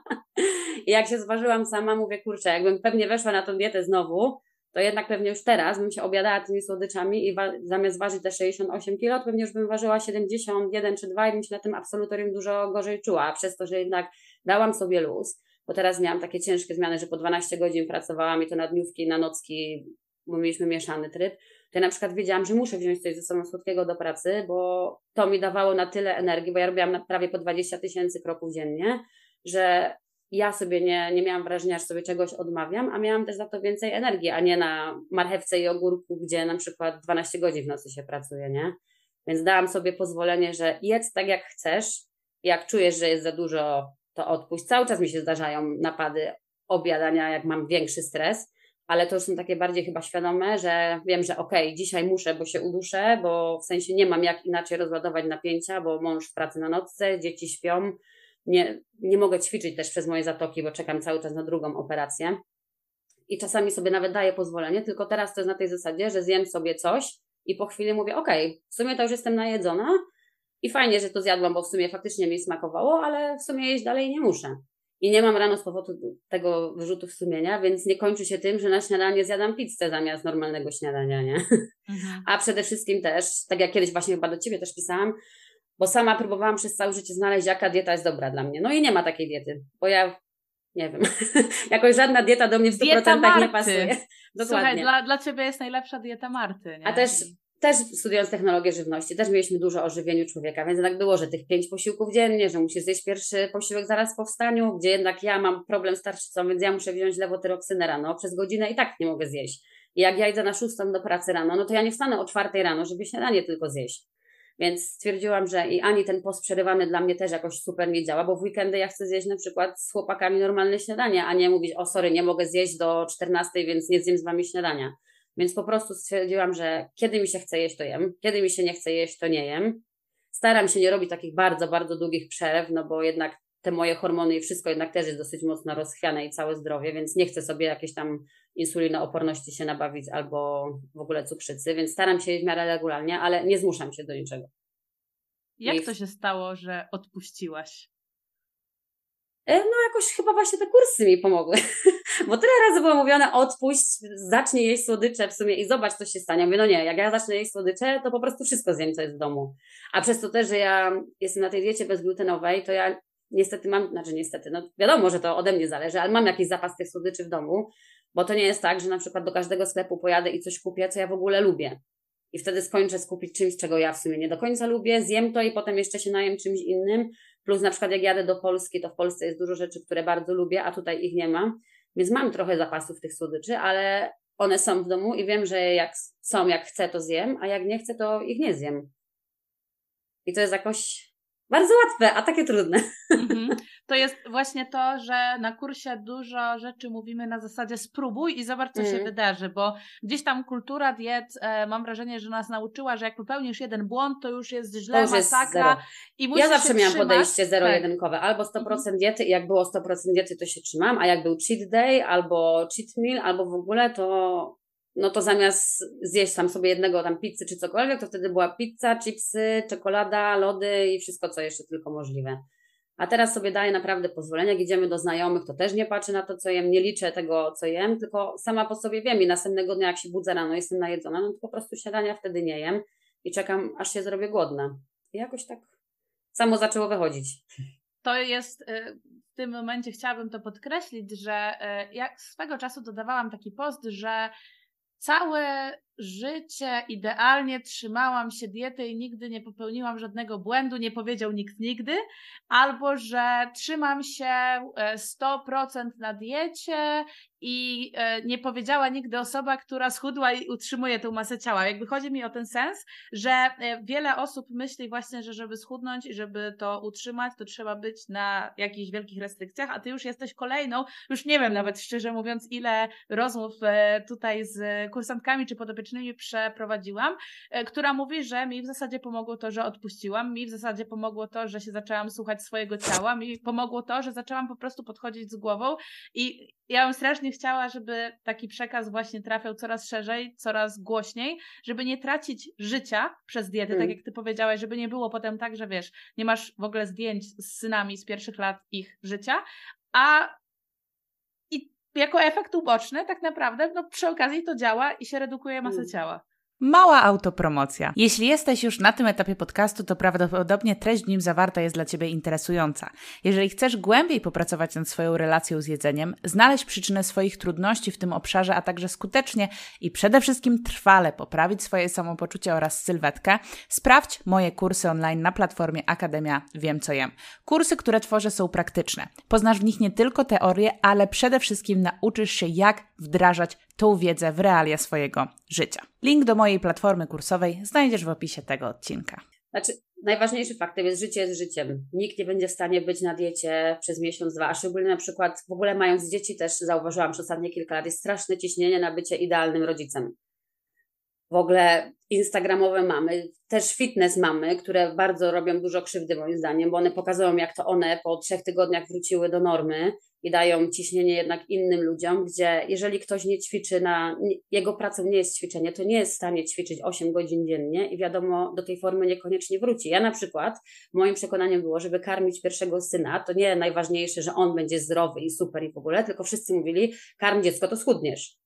I jak się zważyłam sama, mówię, kurczę, jakbym pewnie weszła na tą dietę znowu, to jednak pewnie już teraz bym się obiadała tymi słodyczami i wa- zamiast ważyć te 68 kg, to pewnie już bym ważyła 71 czy 2 i bym się na tym absolutorium dużo gorzej czuła. Przez to, że jednak dałam sobie luz, bo teraz miałam takie ciężkie zmiany, że po 12 godzin pracowałam i to na dniówki, na nocki, bo mieliśmy mieszany tryb, to ja na przykład wiedziałam, że muszę wziąć coś ze sobą słodkiego do pracy, bo to mi dawało na tyle energii, bo ja robiłam prawie po 20 tysięcy kroków dziennie, że ja sobie nie, nie miałam wrażenia, że sobie czegoś odmawiam, a miałam też za to więcej energii, a nie na marchewce i ogórku, gdzie na przykład 12 godzin w nocy się pracuje, nie? Więc dałam sobie pozwolenie, że jedz tak jak chcesz, jak czujesz, że jest za dużo, to odpuść. Cały czas mi się zdarzają napady obiadania, jak mam większy stres, ale to już są takie bardziej chyba świadome, że wiem, że okej, okay, dzisiaj muszę, bo się uduszę, bo w sensie nie mam jak inaczej rozładować napięcia, bo mąż w pracy na nocce, dzieci śpią, nie, nie mogę ćwiczyć też przez moje zatoki, bo czekam cały czas na drugą operację. I czasami sobie nawet daję pozwolenie, tylko teraz to jest na tej zasadzie, że zjem sobie coś i po chwili mówię, okej, okay, w sumie to już jestem najedzona i fajnie, że to zjadłam, bo w sumie faktycznie mi smakowało, ale w sumie jeść dalej nie muszę i nie mam rano z powodu tego wyrzutów sumienia, więc nie kończy się tym, że na śniadanie zjadam pizzę zamiast normalnego śniadania, nie? Mhm. A przede wszystkim też, tak jak kiedyś właśnie chyba do Ciebie też pisałam, bo sama próbowałam przez całe życie znaleźć, jaka dieta jest dobra dla mnie. No i nie ma takiej diety, bo ja nie wiem, jakoś żadna dieta do mnie w 100% nie pasuje. Dokładnie. Słuchaj, dla, dla Ciebie jest najlepsza dieta Marty. Nie? A też też studiując technologię żywności, też mieliśmy dużo o żywieniu człowieka, więc jednak było, że tych pięć posiłków dziennie, że musisz zjeść pierwszy posiłek zaraz po wstaniu, gdzie jednak ja mam problem z tarczycą, więc ja muszę wziąć lewotyroksynę rano, przez godzinę i tak nie mogę zjeść. I jak ja idę na szóstą do pracy rano, no to ja nie wstanę o czwartej rano, żeby śniadanie tylko zjeść. Więc stwierdziłam, że i ani ten post przerywany dla mnie też jakoś super nie działa, bo w weekendy ja chcę zjeść na przykład z chłopakami normalne śniadanie, a nie mówić, o sorry, nie mogę zjeść do 14, więc nie zjem z wami śniadania. Więc po prostu stwierdziłam, że kiedy mi się chce jeść, to jem, kiedy mi się nie chce jeść, to nie jem. Staram się nie robić takich bardzo, bardzo długich przerw, no bo jednak te moje hormony i wszystko jednak też jest dosyć mocno rozchwiane i całe zdrowie, więc nie chcę sobie jakieś tam insulinooporności się nabawić albo w ogóle cukrzycy, więc staram się jeść w miarę regularnie, ale nie zmuszam się do niczego. Jak I... to się stało, że odpuściłaś? E, no jakoś chyba właśnie te kursy mi pomogły, bo tyle razy było mówione odpuść, zacznij jeść słodycze w sumie i zobacz co się stanie. Mówię, no nie, jak ja zacznę jeść słodycze, to po prostu wszystko zjem, co jest w domu. A przez to też, że ja jestem na tej diecie bezglutenowej, to ja niestety mam, znaczy niestety, no wiadomo, że to ode mnie zależy, ale mam jakiś zapas tych słodyczy w domu, bo to nie jest tak, że na przykład do każdego sklepu pojadę i coś kupię, co ja w ogóle lubię. I wtedy skończę skupić czymś, czego ja w sumie nie do końca lubię, zjem to i potem jeszcze się najem czymś innym, Plus na przykład jak jadę do Polski, to w Polsce jest dużo rzeczy, które bardzo lubię, a tutaj ich nie mam. Więc mam trochę zapasów tych słodyczy, ale one są w domu i wiem, że jak są, jak chcę, to zjem, a jak nie chcę, to ich nie zjem. I to jest jakoś bardzo łatwe, a takie trudne. Mhm. To jest właśnie to, że na kursie dużo rzeczy mówimy na zasadzie spróbuj i zobacz, co mm. się mhm. wydarzy, bo gdzieś tam kultura diet, e, mam wrażenie, że nas nauczyła, że jak popełnisz jeden błąd, to już jest źle, już masakra. I musisz ja zawsze miałam trzymać. podejście zero-jedynkowe, albo 100% mhm. diety i jak było 100% diety, to się trzymam, a jak był cheat day, albo cheat meal, albo w ogóle, to no to zamiast zjeść tam sobie jednego tam pizzy czy cokolwiek, to wtedy była pizza, chipsy, czekolada, lody i wszystko, co jeszcze tylko możliwe. A teraz sobie daję naprawdę pozwolenie, jak idziemy do znajomych, to też nie patrzę na to, co jem, nie liczę tego, co jem, tylko sama po sobie wiem i następnego dnia, jak się budzę rano, jestem najedzona, no to po prostu śniadania wtedy nie jem i czekam, aż się zrobię głodna. I jakoś tak samo zaczęło wychodzić. To jest, y, w tym momencie chciałabym to podkreślić, że y, jak swego czasu dodawałam taki post, że całe życie idealnie trzymałam się diety i nigdy nie popełniłam żadnego błędu, nie powiedział nikt nigdy, albo że trzymam się 100% e, na diecie i e, nie powiedziała nigdy osoba, która schudła i utrzymuje tę masę ciała. Jakby chodzi mi o ten sens, że e, wiele osób myśli właśnie, że żeby schudnąć i żeby to utrzymać, to trzeba być na jakichś wielkich restrykcjach, a ty już jesteś kolejną, już nie wiem nawet szczerze mówiąc, ile rozmów tutaj z kursantkami czy podobiecznymi przeprowadziłam, e, która mówi, że mi w zasadzie pomogło to, że odpuściłam, mi w zasadzie pomogło to, że się zaczęłam słuchać swojego ciała, mi pomogło to, że zaczęłam po prostu podchodzić z głową i ja bym strasznie chciała, żeby taki przekaz właśnie trafiał coraz szerzej, coraz głośniej, żeby nie tracić życia przez diety, tak jak ty powiedziałaś, żeby nie było potem tak, że wiesz, nie masz w ogóle zdjęć z synami z pierwszych lat ich życia, a jako efekt uboczny tak naprawdę no, przy okazji to działa i się redukuje masę mm. ciała. Mała autopromocja. Jeśli jesteś już na tym etapie podcastu, to prawdopodobnie treść w nim zawarta jest dla Ciebie interesująca. Jeżeli chcesz głębiej popracować nad swoją relacją z jedzeniem, znaleźć przyczynę swoich trudności w tym obszarze, a także skutecznie i przede wszystkim trwale poprawić swoje samopoczucie oraz sylwetkę, sprawdź moje kursy online na platformie Akademia Wiem Co Jem. Kursy, które tworzę są praktyczne. Poznasz w nich nie tylko teorię, ale przede wszystkim nauczysz się jak wdrażać tą wiedzę w realia swojego życia. Link do mojej platformy kursowej znajdziesz w opisie tego odcinka. Znaczy, najważniejszy faktem jest życie jest życiem. Nikt nie będzie w stanie być na diecie przez miesiąc, dwa, a szczególnie na przykład w ogóle mając dzieci też zauważyłam, że ostatnie kilka lat jest straszne ciśnienie na bycie idealnym rodzicem. W ogóle instagramowe mamy, też fitness mamy, które bardzo robią dużo krzywdy moim zdaniem, bo one pokazują jak to one po trzech tygodniach wróciły do normy i dają ciśnienie jednak innym ludziom, gdzie jeżeli ktoś nie ćwiczy na, jego pracą nie jest ćwiczenie, to nie jest w stanie ćwiczyć 8 godzin dziennie i wiadomo, do tej formy niekoniecznie wróci. Ja na przykład, moim przekonaniem było, żeby karmić pierwszego syna, to nie najważniejsze, że on będzie zdrowy i super i w ogóle, tylko wszyscy mówili, karm dziecko, to schudniesz.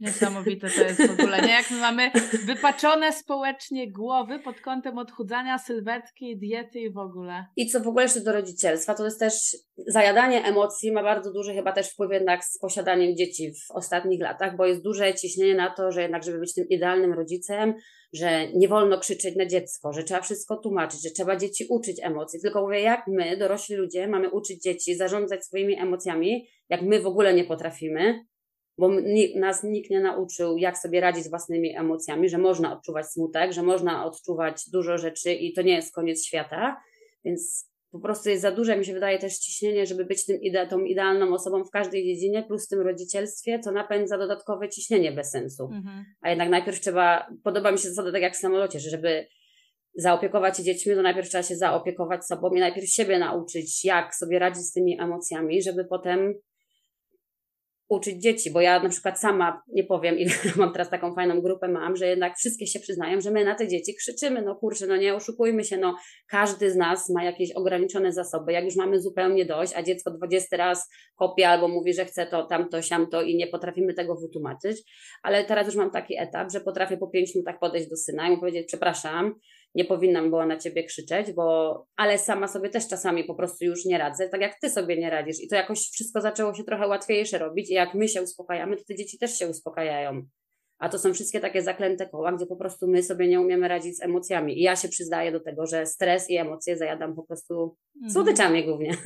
Niesamowite to jest w ogóle, nie? Jak my mamy wypaczone społecznie głowy pod kątem odchudzania, sylwetki, diety i w ogóle. I co w ogóle jeszcze do rodzicielstwa, to jest też zajadanie emocji ma bardzo duży chyba też wpływ jednak z posiadaniem dzieci w ostatnich latach, bo jest duże ciśnienie na to, że jednak, żeby być tym idealnym rodzicem, że nie wolno krzyczeć na dziecko, że trzeba wszystko tłumaczyć, że trzeba dzieci uczyć emocji. Tylko mówię, jak my, dorośli ludzie, mamy uczyć dzieci zarządzać swoimi emocjami, jak my w ogóle nie potrafimy, bo nas nikt nie nauczył, jak sobie radzić z własnymi emocjami, że można odczuwać smutek, że można odczuwać dużo rzeczy i to nie jest koniec świata, więc po prostu jest za duże, mi się wydaje też ciśnienie, żeby być tym ide tą idealną osobą w każdej dziedzinie, plus w tym rodzicielstwie, to napędza dodatkowe ciśnienie bez sensu. Mhm. A jednak najpierw trzeba, podoba mi się zasada tak jak w samolocie, że żeby zaopiekować się dziećmi, to najpierw trzeba się zaopiekować sobą i najpierw siebie nauczyć, jak sobie radzić z tymi emocjami, żeby potem uczyć dzieci, bo ja na przykład sama nie powiem, ile mam teraz taką fajną grupę mam, że jednak wszystkie się przyznają, że my na te dzieci krzyczymy, no kurczę, no nie oszukujmy się, no każdy z nas ma jakieś ograniczone zasoby, jak już mamy zupełnie dość, a dziecko 20 raz kopie albo mówi, że chce to, tamto, siamto i nie potrafimy tego wytłumaczyć, ale teraz już mam taki etap, że potrafię po pięć minutach podejść do syna i mu powiedzieć, przepraszam, nie powinnam była na ciebie krzyczeć, bo ale sama sobie też czasami po prostu już nie radzę, tak jak ty sobie nie radzisz. I to jakoś wszystko zaczęło się trochę łatwiejsze robić i jak my się uspokajamy, to te dzieci też się uspokajają. A to są wszystkie takie zaklęte koła, gdzie po prostu my sobie nie umiemy radzić z emocjami. I ja się przyznaję do tego, że stres i emocje zajadam po prostu mhm. słodyczami głównie.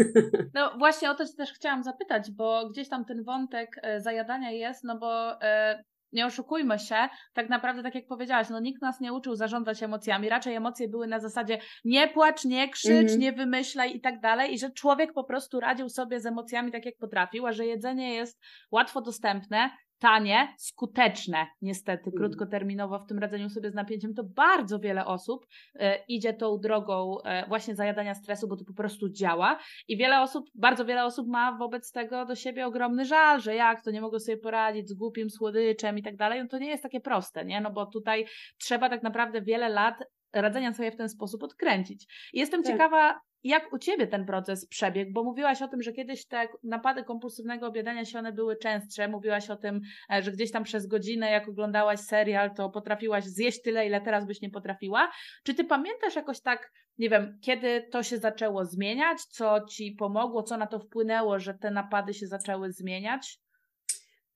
No właśnie o to też chciałam zapytać, bo gdzieś tam ten wątek e, zajadania jest, no bo e, nie oszukujmy się, tak naprawdę, tak jak powiedziałaś, no nikt nas nie uczył zarządzać emocjami. Raczej emocje były na zasadzie nie płacz, nie krzycz, mm-hmm. nie wymyślaj i tak dalej. I że człowiek po prostu radził sobie z emocjami tak, jak potrafił, a że jedzenie jest łatwo dostępne, tanie, skuteczne, niestety, mm. krótkoterminowo w tym radzeniu sobie z napięciem, to bardzo wiele osób e, idzie tą drogą e, właśnie zajadania stresu, bo to po prostu działa. I wiele osób, bardzo wiele osób ma wobec tego do siebie ogromny żal, że jak to nie mogą sobie poradzić z głupim słodyczem i tak dalej. No to nie jest takie proste, nie? No bo tutaj trzeba tak naprawdę wiele lat radzenia sobie w ten sposób odkręcić. Jestem tak. ciekawa, jak u Ciebie ten proces przebiegł? Bo mówiłaś o tym, że kiedyś te napady kompulsywnego obiadania się one były częstsze. Mówiłaś o tym, e, że gdzieś tam przez godzinę, jak oglądałaś serial, to potrafiłaś zjeść tyle, ile teraz byś nie potrafiła. Czy Ty pamiętasz jakoś tak, nie wiem, kiedy to się zaczęło zmieniać? Co Ci pomogło? Co na to wpłynęło, że te napady się zaczęły zmieniać?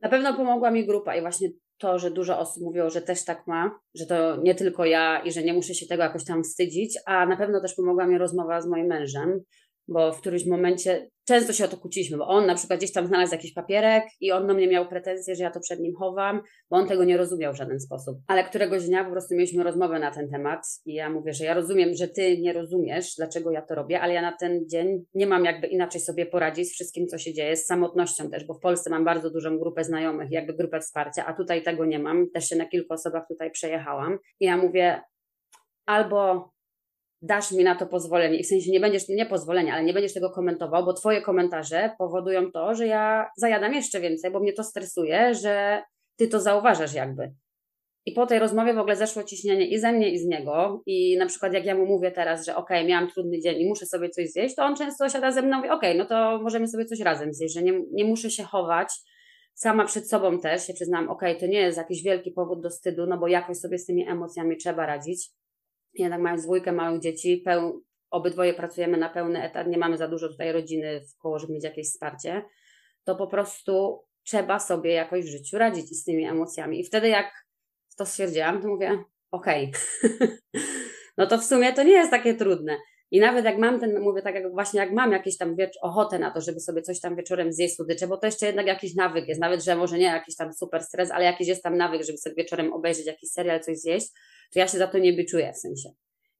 Na pewno pomogła mi grupa i właśnie to, że dużo osób mówiło, że też tak ma, że to nie tylko ja i że nie muszę się tego jakoś tam wstydzić, a na pewno też pomogła mi rozmowa z moim mężem, bo w którymś momencie często się o to kłóciliśmy, bo on na przykład gdzieś tam znalazł jakiś papierek i on do mnie miał pretensje, że ja to przed nim chowam, bo on tego nie rozumiał w żaden sposób. Ale któregoś dnia po prostu mieliśmy rozmowę na ten temat i ja mówię, że ja rozumiem, że ty nie rozumiesz, dlaczego ja to robię, ale ja na ten dzień nie mam jakby inaczej sobie poradzić z wszystkim, co się dzieje, z samotnością też, bo w Polsce mam bardzo dużą grupę znajomych, jakby grupę wsparcia, a tutaj tego nie mam. Też się na kilku osobach tutaj przejechałam. I ja mówię, albo dasz mi na to pozwolenie w sensie nie będziesz, nie pozwolenia, ale nie będziesz tego komentował, bo twoje komentarze powodują to, że ja zajadam jeszcze więcej, bo mnie to stresuje, że ty to zauważasz jakby. I po tej rozmowie w ogóle zeszło ciśnienie i ze mnie, i z niego. I na przykład jak ja mu mówię teraz, że okej, okay, miałam trudny dzień i muszę sobie coś zjeść, to on często siada ze mną i okej, okay, no to możemy sobie coś razem zjeść, że nie, nie muszę się chować. Sama przed sobą też się przyznam, okej, okay, to nie jest jakiś wielki powód do wstydu, no bo jakoś sobie z tymi emocjami trzeba radzić jednak mając dwójkę małych dzieci, peł, obydwoje pracujemy na pełny etat, nie mamy za dużo tutaj rodziny w koło, żeby mieć jakieś wsparcie, to po prostu trzeba sobie jakoś w życiu radzić z tymi emocjami. I wtedy jak to stwierdziłam, to mówię, okej, okay. no to w sumie to nie jest takie trudne. I nawet jak mam ten, mówię tak jak właśnie jak mam jakieś tam wiecz- ochotę na to, żeby sobie coś tam wieczorem zjeść słodycze, bo to jeszcze jednak jakiś nawyk jest, nawet że może nie jakiś tam super stres, ale jakiś jest tam nawyk, żeby sobie wieczorem obejrzeć jakiś serial, coś zjeść, to ja się za to nie biczuję w sensie.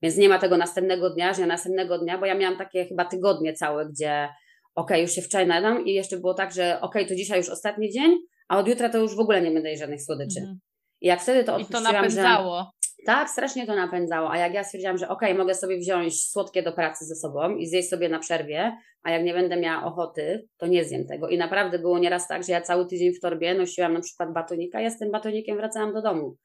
Więc nie ma tego następnego dnia, że ja następnego dnia, bo ja miałam takie chyba tygodnie całe, gdzie ok, już się wczoraj nadam i jeszcze było tak, że ok, to dzisiaj już ostatni dzień, a od jutra to już w ogóle nie będę jeść żadnych słodyczy. Mhm. I jak wtedy to I to napędzało. Że, tak, strasznie to napędzało. A jak ja stwierdziłam, że ok, mogę sobie wziąć słodkie do pracy ze sobą i zjeść sobie na przerwie, a jak nie będę miała ochoty, to nie zjem tego. I naprawdę było nieraz tak, że ja cały tydzień w torbie nosiłam na przykład batonika, ja z tym batonikiem wracałam do domu.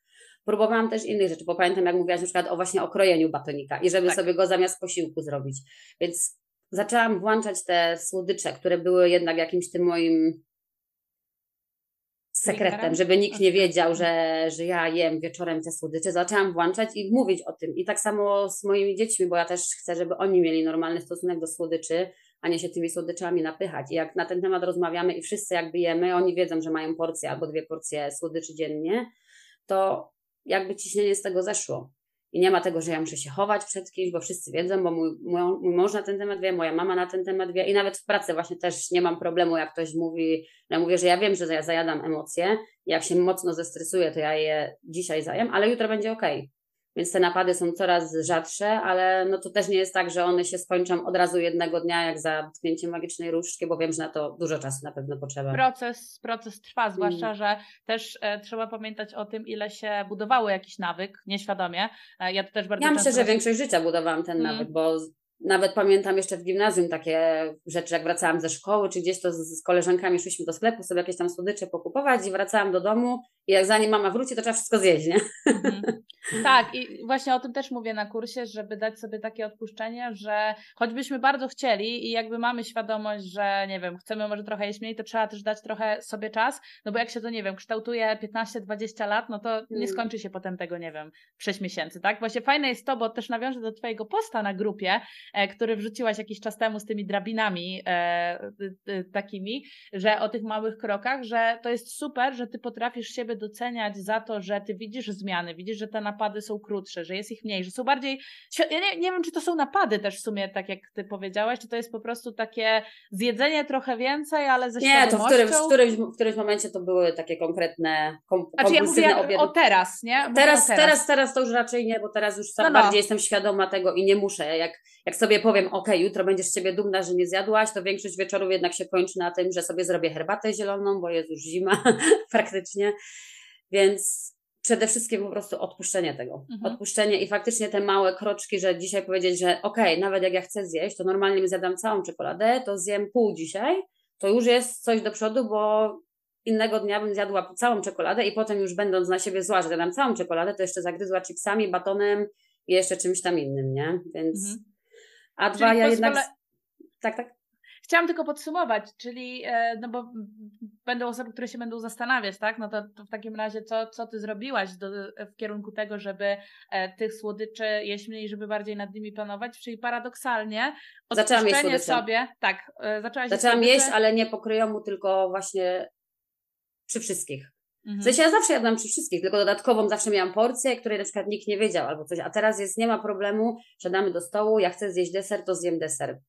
Próbowałam też innych rzeczy, bo pamiętam, jak mówiłaś na przykład o właśnie okrojeniu batonika i żeby tak. sobie go zamiast posiłku zrobić. Więc zaczęłam włączać te słodycze, które były jednak jakimś tym moim sekretem, żeby nikt nie wiedział, że, że ja jem wieczorem te słodycze. Zaczęłam włączać i mówić o tym. I tak samo z moimi dziećmi, bo ja też chcę, żeby oni mieli normalny stosunek do słodyczy, a nie się tymi słodyczami napychać. I jak na ten temat rozmawiamy i wszyscy jakby jemy, oni wiedzą, że mają porcję albo dwie porcje słodyczy dziennie, to jakby ciśnienie z tego zeszło. I nie ma tego, że ja muszę się chować przed kimś, bo wszyscy wiedzą, bo mój, mój, mój mąż na ten temat wie, moja mama na ten temat wie i nawet w pracy właśnie też nie mam problemu, jak ktoś mówi, ja mówię, że ja wiem, że ja zajadam emocje, jak się mocno zestresuję, to ja je dzisiaj zajem, ale jutro będzie ok. Więc te napady są coraz rzadsze, ale no to też nie jest tak, że one się skończą od razu jednego dnia, jak za dotknięcie magicznej różdżki, bo wiem, że na to dużo czasu na pewno potrzeba. Proces, proces trwa, zwłaszcza, mm. że też e, trzeba pamiętać o tym, ile się budowało jakiś nawyk, nieświadomie. E, ja to też bardzo Ja myślę, że większość życia budowałam ten mm. nawyk, bo nawet pamiętam jeszcze w gimnazjum takie rzeczy, jak wracałam ze szkoły, czy gdzieś to z, koleżankami szliśmy do sklepu sobie jakieś tam słodycze pokupować i wracałam do domu jak zanim mama wróci, to trzeba wszystko zjeść, nie? Mhm. Tak i właśnie o tym też mówię na kursie, żeby dać sobie takie odpuszczenie, że choćbyśmy bardzo chcieli i jakby mamy świadomość, że nie wiem, chcemy może trochę jeść mniej, to trzeba też dać trochę sobie czas, no bo jak się to, nie wiem, kształtuje 15-20 lat, no to nie mm. skończy się potem tego, nie wiem, 6 miesięcy, tak? Właśnie fajne jest to, bo też nawiążę do Twojego posta na grupie, E, który wrzuciłaś jakiś czas temu z tymi drabinami e, takimi, że o tych małych krokach, że to jest super, że ty potrafisz siebie doceniać za to, że ty widzisz zmiany, widzisz, że te napady są krótsze, że jest ich mniej, że są bardziej. Ja nie, nie wiem, czy to są napady też w sumie, tak jak ty powiedziałaś, czy to jest po prostu takie zjedzenie trochę więcej, ale ze Nie, to w którymś, w, którymś, w którymś momencie to były takie konkretne kom, znaczy, ja mówię obiady. o teraz, nie? teraz, teraz. teraz, teraz to już raczej nie, bo teraz już no, no. bardziej jestem świadoma tego i nie muszę. Jak, jak sobie powiem, ok, jutro będziesz z siebie dumna, że nie zjadłaś, to większość wieczorów jednak się kończy na tym, że sobie zrobię herbatę zieloną, bo jest już zima praktycznie. Więc przede wszystkim po prostu odpuszczenie tego. Mhm. Odpuszczenie i faktycznie te małe kroczki, że dzisiaj powiedzieć, że ok, nawet jak ja chcę zjeść, to normalnie mi zjadam całą czekoladę, to zjem pół dzisiaj, to już jest coś do przodu, bo innego dnia bym zjadła całą czekoladę i potem już będąc na siebie zła, że zjadam całą czekoladę, to jeszcze zagryzła chipsami, batonem i jeszcze czymś tam innym, nie? Więc... Mhm A dwa, ja jednak... Tak, tak. Chciałam tylko podsumować, czyli, e, no bo będą osoby, które się będą zastanawiać, tak? No to, to w takim razie, co, co ty zrobiłaś do, w kierunku tego, żeby e, tych słodyczy jeść mniej, żeby bardziej nad nimi panować? Czyli paradoksalnie, Zaczęłam jeść sobie, tak, e, zaczęłaś Zaczęłam jeść, ale nie pokryjomu, tylko właśnie przy wszystkich. Mhm. W sensie ja zawsze jadłam przy wszystkich, tylko dodatkową zawsze miałam porcję, której na przykład nikt nie wiedział albo coś, a teraz jest, nie ma problemu, siadamy do stołu, ja chcę zjeść deser, to zjem deser.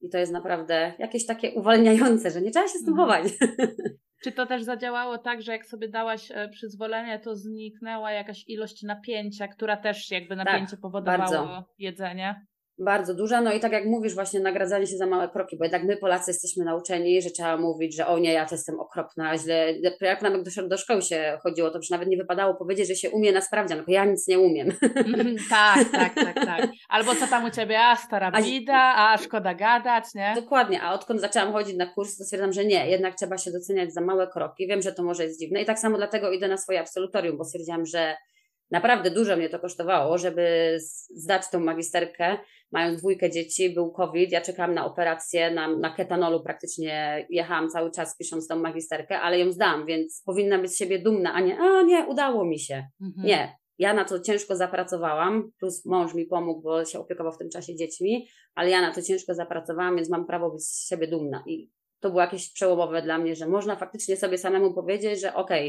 I to jest naprawdę jakieś takie uwalniające, że nie trzeba się z tym mhm. chować. Czy to też zadziałało tak, że jak sobie dałaś e, przyzwolenie, to zniknęła jakaś ilość napięcia, która też jakby tak, napięcie tak, powodowało bardzo. jedzenie? Bardzo duża. No i tak jak mówisz, właśnie nagradzanie się za małe kroki, bo jednak my Polacy jesteśmy nauczeni, że trzeba mówić, że o nie, ja to jestem okropna, źle. Jak nawet do, do szkoły się chodziło, to już nawet nie wypadało powiedzieć, że się umie na sprawdzian, tylko ja nic nie umiem. Mm, tak, tak, tak, tak. Albo co tam u Ciebie, a stara bida, a szkoda gadać, nie? Dokładnie, a odkąd zaczęłam chodzić na kurs, to stwierdzam, że nie, jednak trzeba się doceniać za małe kroki. Wiem, że to może jest dziwne i tak samo dlatego idę na swoje absolutorium, bo stwierdziłam, że Naprawdę dużo mnie to kosztowało, żeby zdać tą magisterkę. Mając dwójkę dzieci, był COVID, ja czekałam na operację, na, na ketanolu praktycznie jechałam cały czas pisząc tą magisterkę, ale ją zdam, więc powinna być z siebie dumna, a nie, a nie, udało mi się. Mhm. Nie, ja na to ciężko zapracowałam, plus mąż mi pomógł, bo się opiekował w tym czasie dziećmi, ale ja na to ciężko zapracowałam, więc mam prawo być z siebie dumna. I to było jakieś przełomowe dla mnie, że można faktycznie sobie samemu powiedzieć, że okej,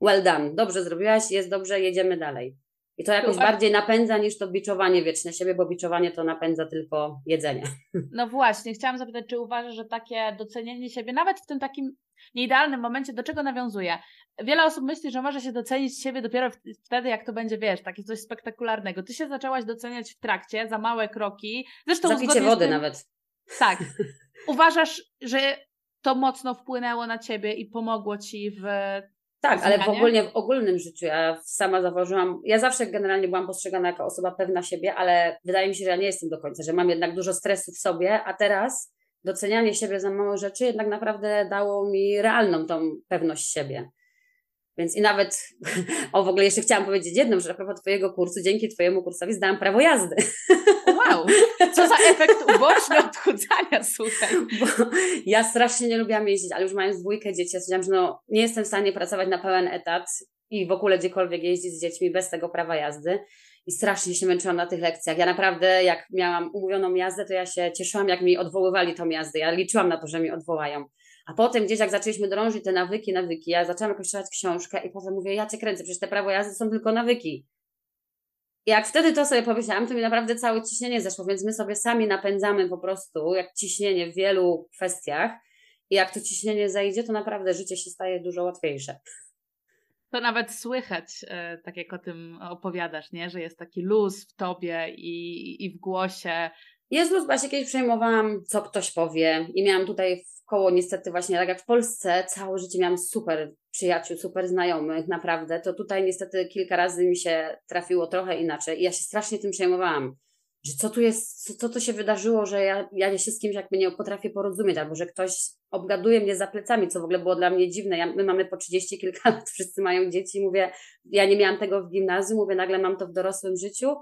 okay, well done, dobrze zrobiłaś, jest dobrze, jedziemy dalej. I to jakoś bardziej napędza niż to biczowanie wieczne siebie, bo biczowanie to napędza tylko jedzenie. No właśnie, chciałam zapytać, czy uważasz, że takie docenienie siebie, nawet w tym takim nieidealnym momencie, do czego nawiązuje? Wiele osób myśli, że może się docenić siebie dopiero wtedy, jak to będzie, wiesz, takie coś spektakularnego. Ty się zaczęłaś doceniać w trakcie, za małe kroki. Zresztą Zapicie wody tym... nawet. Tak. Uważasz, że to mocno wpłynęło na ciebie i pomogło ci w tak, ale w ogólnie w ogólnym życiu ja sama zauważyłam, ja zawsze generalnie byłam postrzegana jako osoba pewna siebie, ale wydaje mi się, że ja nie jestem do końca, że mam jednak dużo stresu w sobie, a teraz docenianie siebie za małe rzeczy jednak naprawdę dało mi realną tą pewność siebie. Więc i nawet, o w ogóle jeszcze chciałam powiedzieć jedną, że a propos Twojego kursu, dzięki Twojemu kursowi zdałam prawo jazdy. Wow, co za efekt uboczny odchudzania, słuchaj. Bo ja strasznie nie lubiłam jeździć, ale już mając dwójkę dzieci, ja stwierdziłam, że no, nie jestem w stanie pracować na pełen etat i w ogóle gdziekolwiek jeździć z dziećmi bez tego prawa jazdy. I strasznie się męczyłam na tych lekcjach. Ja naprawdę, jak miałam umówioną jazdę, to ja się cieszyłam, jak mi odwoływali tą jazdę. Ja liczyłam na to, że mi odwołają. A potem gdzieś jak zaczęliśmy drążyć te nawyki, nawyki, ja zaczęłam jakoś czytać książkę i potem mówię, ja cię kręcę, przecież te prawo jazdy są tylko nawyki. Jak wtedy to sobie pomyślałam, to mi naprawdę całe ciśnienie zeszło, więc my sobie sami napędzamy po prostu, jak ciśnienie w wielu kwestiach. I jak to ciśnienie zajdzie, to naprawdę życie się staje dużo łatwiejsze. To nawet słychać, e, tak jak o tym opowiadasz, nie? że jest taki luz w tobie i, i w głosie. Jest luz, właśnie kiedyś przejmowałam, co ktoś powie. I miałam tutaj koło niestety właśnie, tak jak w Polsce całe życie miałam super przyjaciół, super znajomych, naprawdę, to tutaj niestety kilka razy mi się trafiło trochę inaczej. I ja się strasznie tym przejmowałam, że co tu jest, co, co to się wydarzyło, że ja, ja się z kimś jakby nie potrafię porozumieć, albo że ktoś obgaduje mnie za plecami, co w ogóle było dla mnie dziwne. Ja, my mamy po 30 kilka lat, wszyscy mają dzieci mówię, ja nie miałam tego w gimnazjum, mówię, nagle mam to w dorosłym życiu,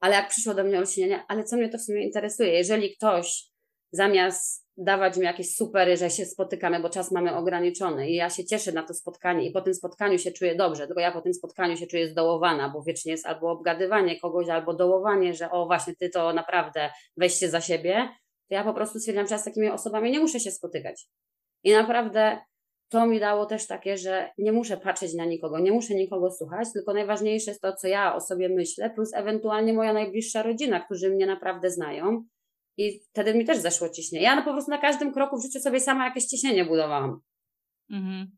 ale jak przyszło do mnie olśnienie, ale co mnie to w sumie interesuje? Jeżeli ktoś zamiast dawać mi jakieś supery, że się spotykamy, bo czas mamy ograniczony i ja się cieszę na to spotkanie i po tym spotkaniu się czuję dobrze, tylko ja po tym spotkaniu się czuję zdołowana, bo wiecznie jest albo obgadywanie kogoś, albo dołowanie, że o właśnie ty to naprawdę weźcie za siebie, to ja po prostu stwierdzam, że z takimi osobami nie muszę się spotykać. I naprawdę to mi dało też takie, że nie muszę patrzeć na nikogo, nie muszę nikogo słuchać, tylko najważniejsze jest to, co ja o sobie myślę, plus ewentualnie moja najbliższa rodzina, którzy mnie naprawdę znają i wtedy mi też zeszło ciśnienie. Ja no po prostu na każdym kroku w życiu sobie sama jakieś ciśnienie budowałam. Mhm.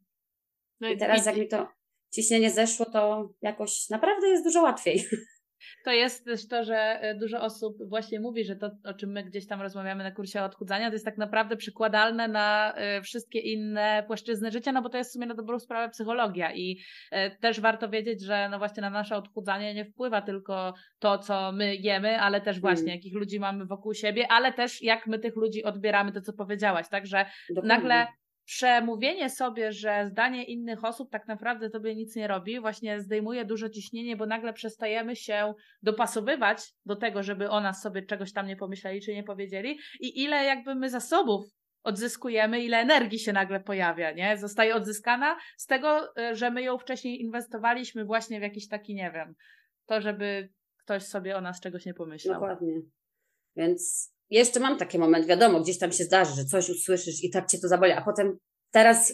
No I teraz i... jak mi to ciśnienie zeszło, to jakoś naprawdę jest dużo łatwiej. To jest też to, że e, dużo osób właśnie mówi, że to, o czym my gdzieś tam rozmawiamy na kursie odchudzania, to jest tak naprawdę przykładalne na e, wszystkie inne płaszczyzny życia, no bo to jest w sumie na dobrą sprawę psychologia i e, też warto wiedzieć, że no właśnie na nasze odchudzanie nie wpływa tylko to, co my jemy, ale też właśnie hmm. jakich ludzi mamy wokół siebie, ale też jak my tych ludzi odbieramy, to co powiedziałaś, tak, że Dokładnie. nagle przemówienie sobie, że zdanie innych osób tak naprawdę tobie nic nie robi, właśnie zdejmuje duże ciśnienie, bo nagle przestajemy się dopasowywać do tego, żeby o nas sobie czegoś tam nie pomyśleli czy nie powiedzieli i ile jakby my zasobów odzyskujemy, ile energii się nagle pojawia, nie? Zostaje odzyskana z tego, e, że my ją wcześniej inwestowaliśmy właśnie w jakiś taki, nie wiem, to, żeby ktoś sobie o nas czegoś nie pomyślał. Dokładnie. Więc jeszcze mam taki moment, wiadomo, gdzieś tam się zdarzy, że coś usłyszysz i tak cię to zaboli, a potem teraz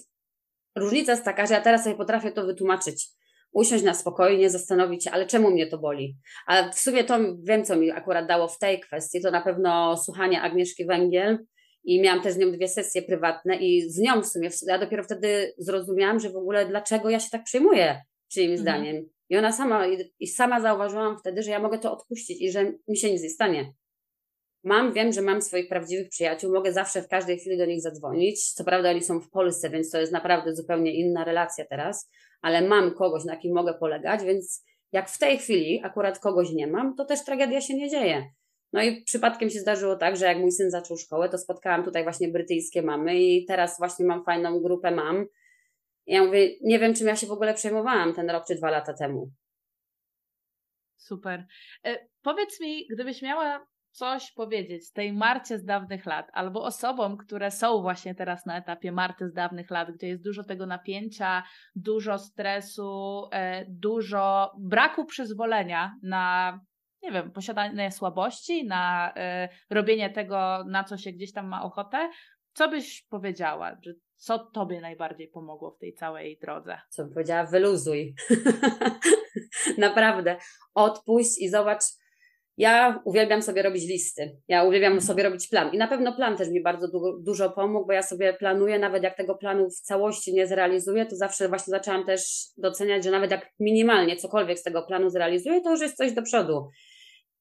różnica jest taka, że ja teraz sobie potrafię to wytłumaczyć. Usiąść na spokojnie, zastanowić się, ale czemu mnie to boli? A w sumie to wiem, co mi akurat dało w tej kwestii, to na pewno słuchanie Agnieszki Węgiel i miałam też z nią dwie sesje prywatne i z nią w sumie, ja dopiero wtedy zrozumiałam, że w ogóle dlaczego ja się tak przejmuję czyimś mhm. zdaniem. I ona sama, i sama zauważyłam wtedy, że ja mogę to odpuścić i że mi się nic nie stanie. Mam, wiem, że mam swoich prawdziwych przyjaciół, mogę zawsze w każdej chwili do nich zadzwonić. Co prawda oni są w Polsce, więc to jest naprawdę zupełnie inna relacja teraz, ale mam kogoś, na kim mogę polegać, więc jak w tej chwili akurat kogoś nie mam, to też tragedia się nie dzieje. No i przypadkiem się zdarzyło tak, że jak mój syn zaczął szkołę, to spotkałam tutaj właśnie brytyjskie mamy i teraz właśnie mam fajną grupę mam. Ja mówię, nie wiem, czym ja się w ogóle przejmowałam ten rok czy dwa lata temu. Super. E, powiedz mi, gdybyś miała coś powiedzieć tej Marcie z dawnych lat, albo osobom, które są właśnie teraz na etapie Marty z dawnych lat, gdzie jest dużo tego napięcia, dużo stresu, e, dużo braku przyzwolenia na nie wiem, posiadanie słabości, na y, robienie tego, na co się gdzieś tam ma ochotę. Co byś powiedziała? Że co tobie najbardziej pomogło w tej całej drodze? Co bym powiedziała? Wyluzuj. Naprawdę. Odpuść i zobacz. Ja uwielbiam sobie robić listy. Ja uwielbiam sobie robić plan. I na pewno plan też mi bardzo du dużo pomógł, bo ja sobie planuję, nawet jak tego planu w całości nie zrealizuję, to zawsze właśnie zaczęłam też doceniać, że nawet jak minimalnie cokolwiek z tego planu zrealizuję, to już jest coś do przodu.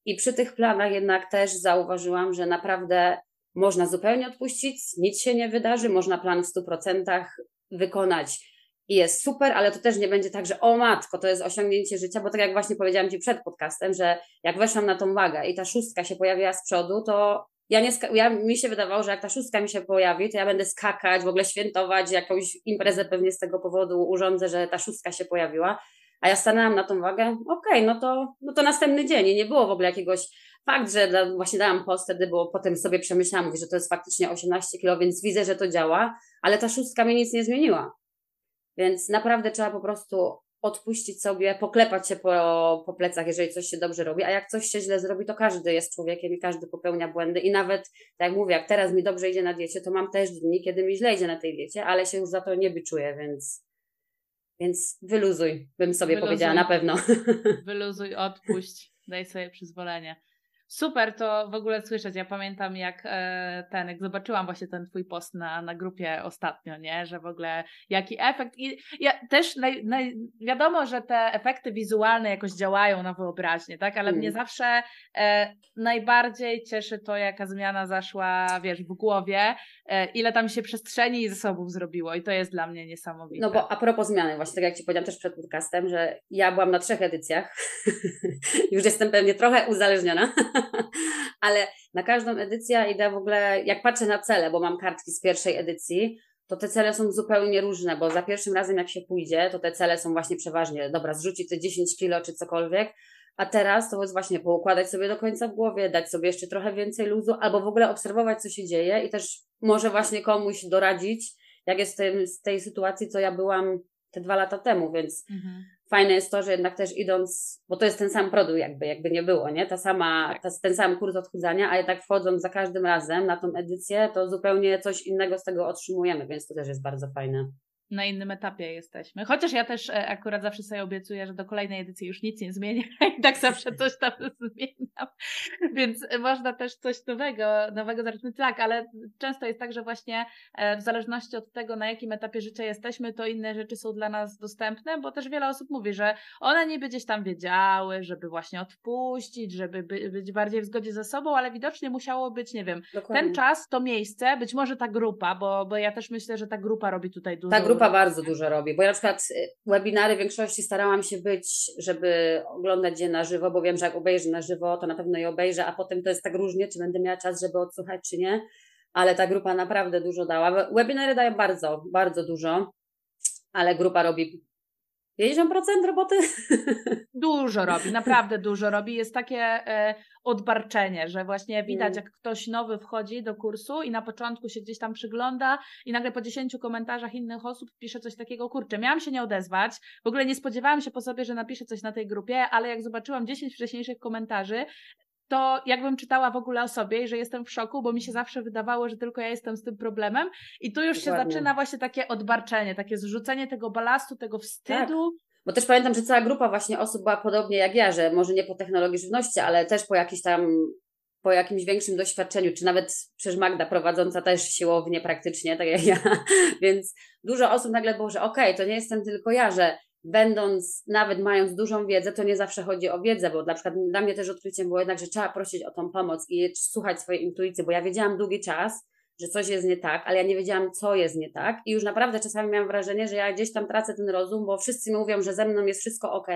I przy tych planach jednak też zauważyłam, że naprawdę można zupełnie odpuścić, nic się nie wydarzy, można plan w 100% wykonać i jest super, ale to też nie będzie tak, że o matko, to jest osiągnięcie życia, bo tak jak właśnie powiedziałam Ci przed podcastem, że jak weszłam na tą wagę i ta szóstka się pojawiła z przodu, to ja nie, ja, mi się wydawało, że jak ta szóstka mi się pojawi, to ja będę skakać, w ogóle świętować, jakąś imprezę pewnie z tego powodu urządzę, że ta szóstka się pojawiła. A ja stanęłam na tą wagę, okej, okay, no, to, no to następny dzień i nie było w ogóle jakiegoś, fakt, że da, właśnie dałam post wtedy, bo potem sobie przemyślałam, mówię, że to jest faktycznie 18 kilo, więc widzę, że to działa, ale ta szóstka mnie nic nie zmieniła. Więc naprawdę trzeba po prostu odpuścić sobie, poklepać się po, po plecach, jeżeli coś się dobrze robi, a jak coś się źle zrobi, to każdy jest człowiekiem i każdy popełnia błędy i nawet, tak jak mówię, jak teraz mi dobrze idzie na diecie, to mam też dni, kiedy mi źle idzie na tej diecie, ale się już za to nie byczuję, więc więc wyluzuj, bym sobie wyluzuj. powiedziała na pewno. Wyluzuj, odpuść, daj sobie przyzwolenie. Super to w ogóle słyszeć. Ja pamiętam, jak e, ten, jak zobaczyłam właśnie ten twój post na, na grupie ostatnio, nie? Że w ogóle jaki efekt. I ja też naj, naj, wiadomo, że te efekty wizualne jakoś działają na wyobraźnię, tak? Ale mm. mnie zawsze e, najbardziej cieszy to, jaka zmiana zaszła, wiesz, w głowie, ile tam się przestrzeni i zasobów zrobiło. I to jest dla mnie niesamowite. No bo a propos zmiany, właśnie tak jak Ci powiedziałam też przed podcastem, że ja byłam na trzech edycjach. Już jestem pewnie trochę uzależniona. ale na każdą edycję idę w ogóle, jak patrzę na cele, bo mam kartki z pierwszej edycji, to te cele są zupełnie różne, bo za pierwszym razem jak się pójdzie, to te cele są właśnie przeważnie, dobra, zrzucić te 10 kilo czy cokolwiek, a teraz to jest właśnie poukładać sobie do końca w głowie, dać sobie jeszcze trochę więcej luzu, albo w ogóle obserwować, co się dzieje i też może właśnie komuś doradzić, jak jest z tej sytuacji, co ja byłam te dwa lata temu, więc mhm fajne jest to, że jednak też idąc, bo to jest ten sam produkt jakby, jakby nie było, nie? Ta sama, tak. ta, ten sam kurs odchudzania, a jednak wchodząc za każdym razem na tą edycję, to zupełnie coś innego z tego otrzymujemy, więc to też jest bardzo fajne na innym etapie jesteśmy. Chociaż ja też e, akurat zawsze sobie obiecuję, że do kolejnej edycji już nic nie zmienię i tak zawsze coś tam zmieniam. Więc można też coś nowego, nowego zacząć. Tak, ale często jest tak, że właśnie e, w zależności od tego, na jakim etapie życia jesteśmy, to inne rzeczy są dla nas dostępne, bo też wiele osób mówi, że one niby gdzieś tam wiedziały, żeby właśnie odpuścić, żeby być bardziej w zgodzie ze sobą, ale widocznie musiało być, nie wiem, Dokładnie. ten czas, to miejsce, być może ta grupa, bo, bo ja też myślę, że ta grupa robi tutaj dużo. Grupa bardzo dużo robi, bo ja na przykład y, webinary w większości starałam się być, żeby oglądać je na żywo, bo wiem, że jak obejrzę na żywo, to na pewno je obejrzę, a potem to jest tak różnie, czy będę miała czas, żeby odsłuchać, czy nie. ale ta grupa naprawdę dużo dała. Webinary dają bardzo, bardzo dużo, ale grupa robi 50% roboty? Dużo robi, naprawdę dużo robi. Jest takie e, odbarczenie, że właśnie widać, mm. jak ktoś nowy wchodzi do kursu i na początku się gdzieś tam przygląda i nagle po 10 komentarzach innych osób pisze coś takiego, kurczę, miałam się nie odezwać, w ogóle nie spodziewałam się po sobie, że napiszę coś na tej grupie, ale jak zobaczyłam 10 wcześniejszych komentarzy, to jakbym czytała w ogóle o sobie i że jestem w szoku, bo mi się zawsze wydawało, że tylko ja jestem z tym problemem. I tu już Dokładnie. się zaczyna właśnie takie odbarczenie, takie zrzucenie tego balastu, tego wstydu. Tak. Bo też pamiętam, że cała grupa właśnie osób była podobnie jak ja, że może nie po technologii żywności, ale też po jakiejś tam po jakimś większym doświadczeniu, czy nawet przecież Magda prowadząca też siłownie praktycznie, tak jak ja, więc dużo osób nagle było, że okej, okay, to nie jestem tylko ja, że będąc, nawet mając dużą wiedzę, to nie zawsze chodzi o wiedzę, bo na przykład dla mnie też odkryciem było jednak, że trzeba prosić o tą pomoc i słuchać swojej intuicji, bo ja wiedziałam długi czas, że coś jest nie tak, ale ja nie wiedziałam, co jest nie tak i już naprawdę czasami miałam wrażenie, że ja gdzieś tam tracę ten rozum, bo wszyscy mi mówią, że ze mną jest wszystko ok,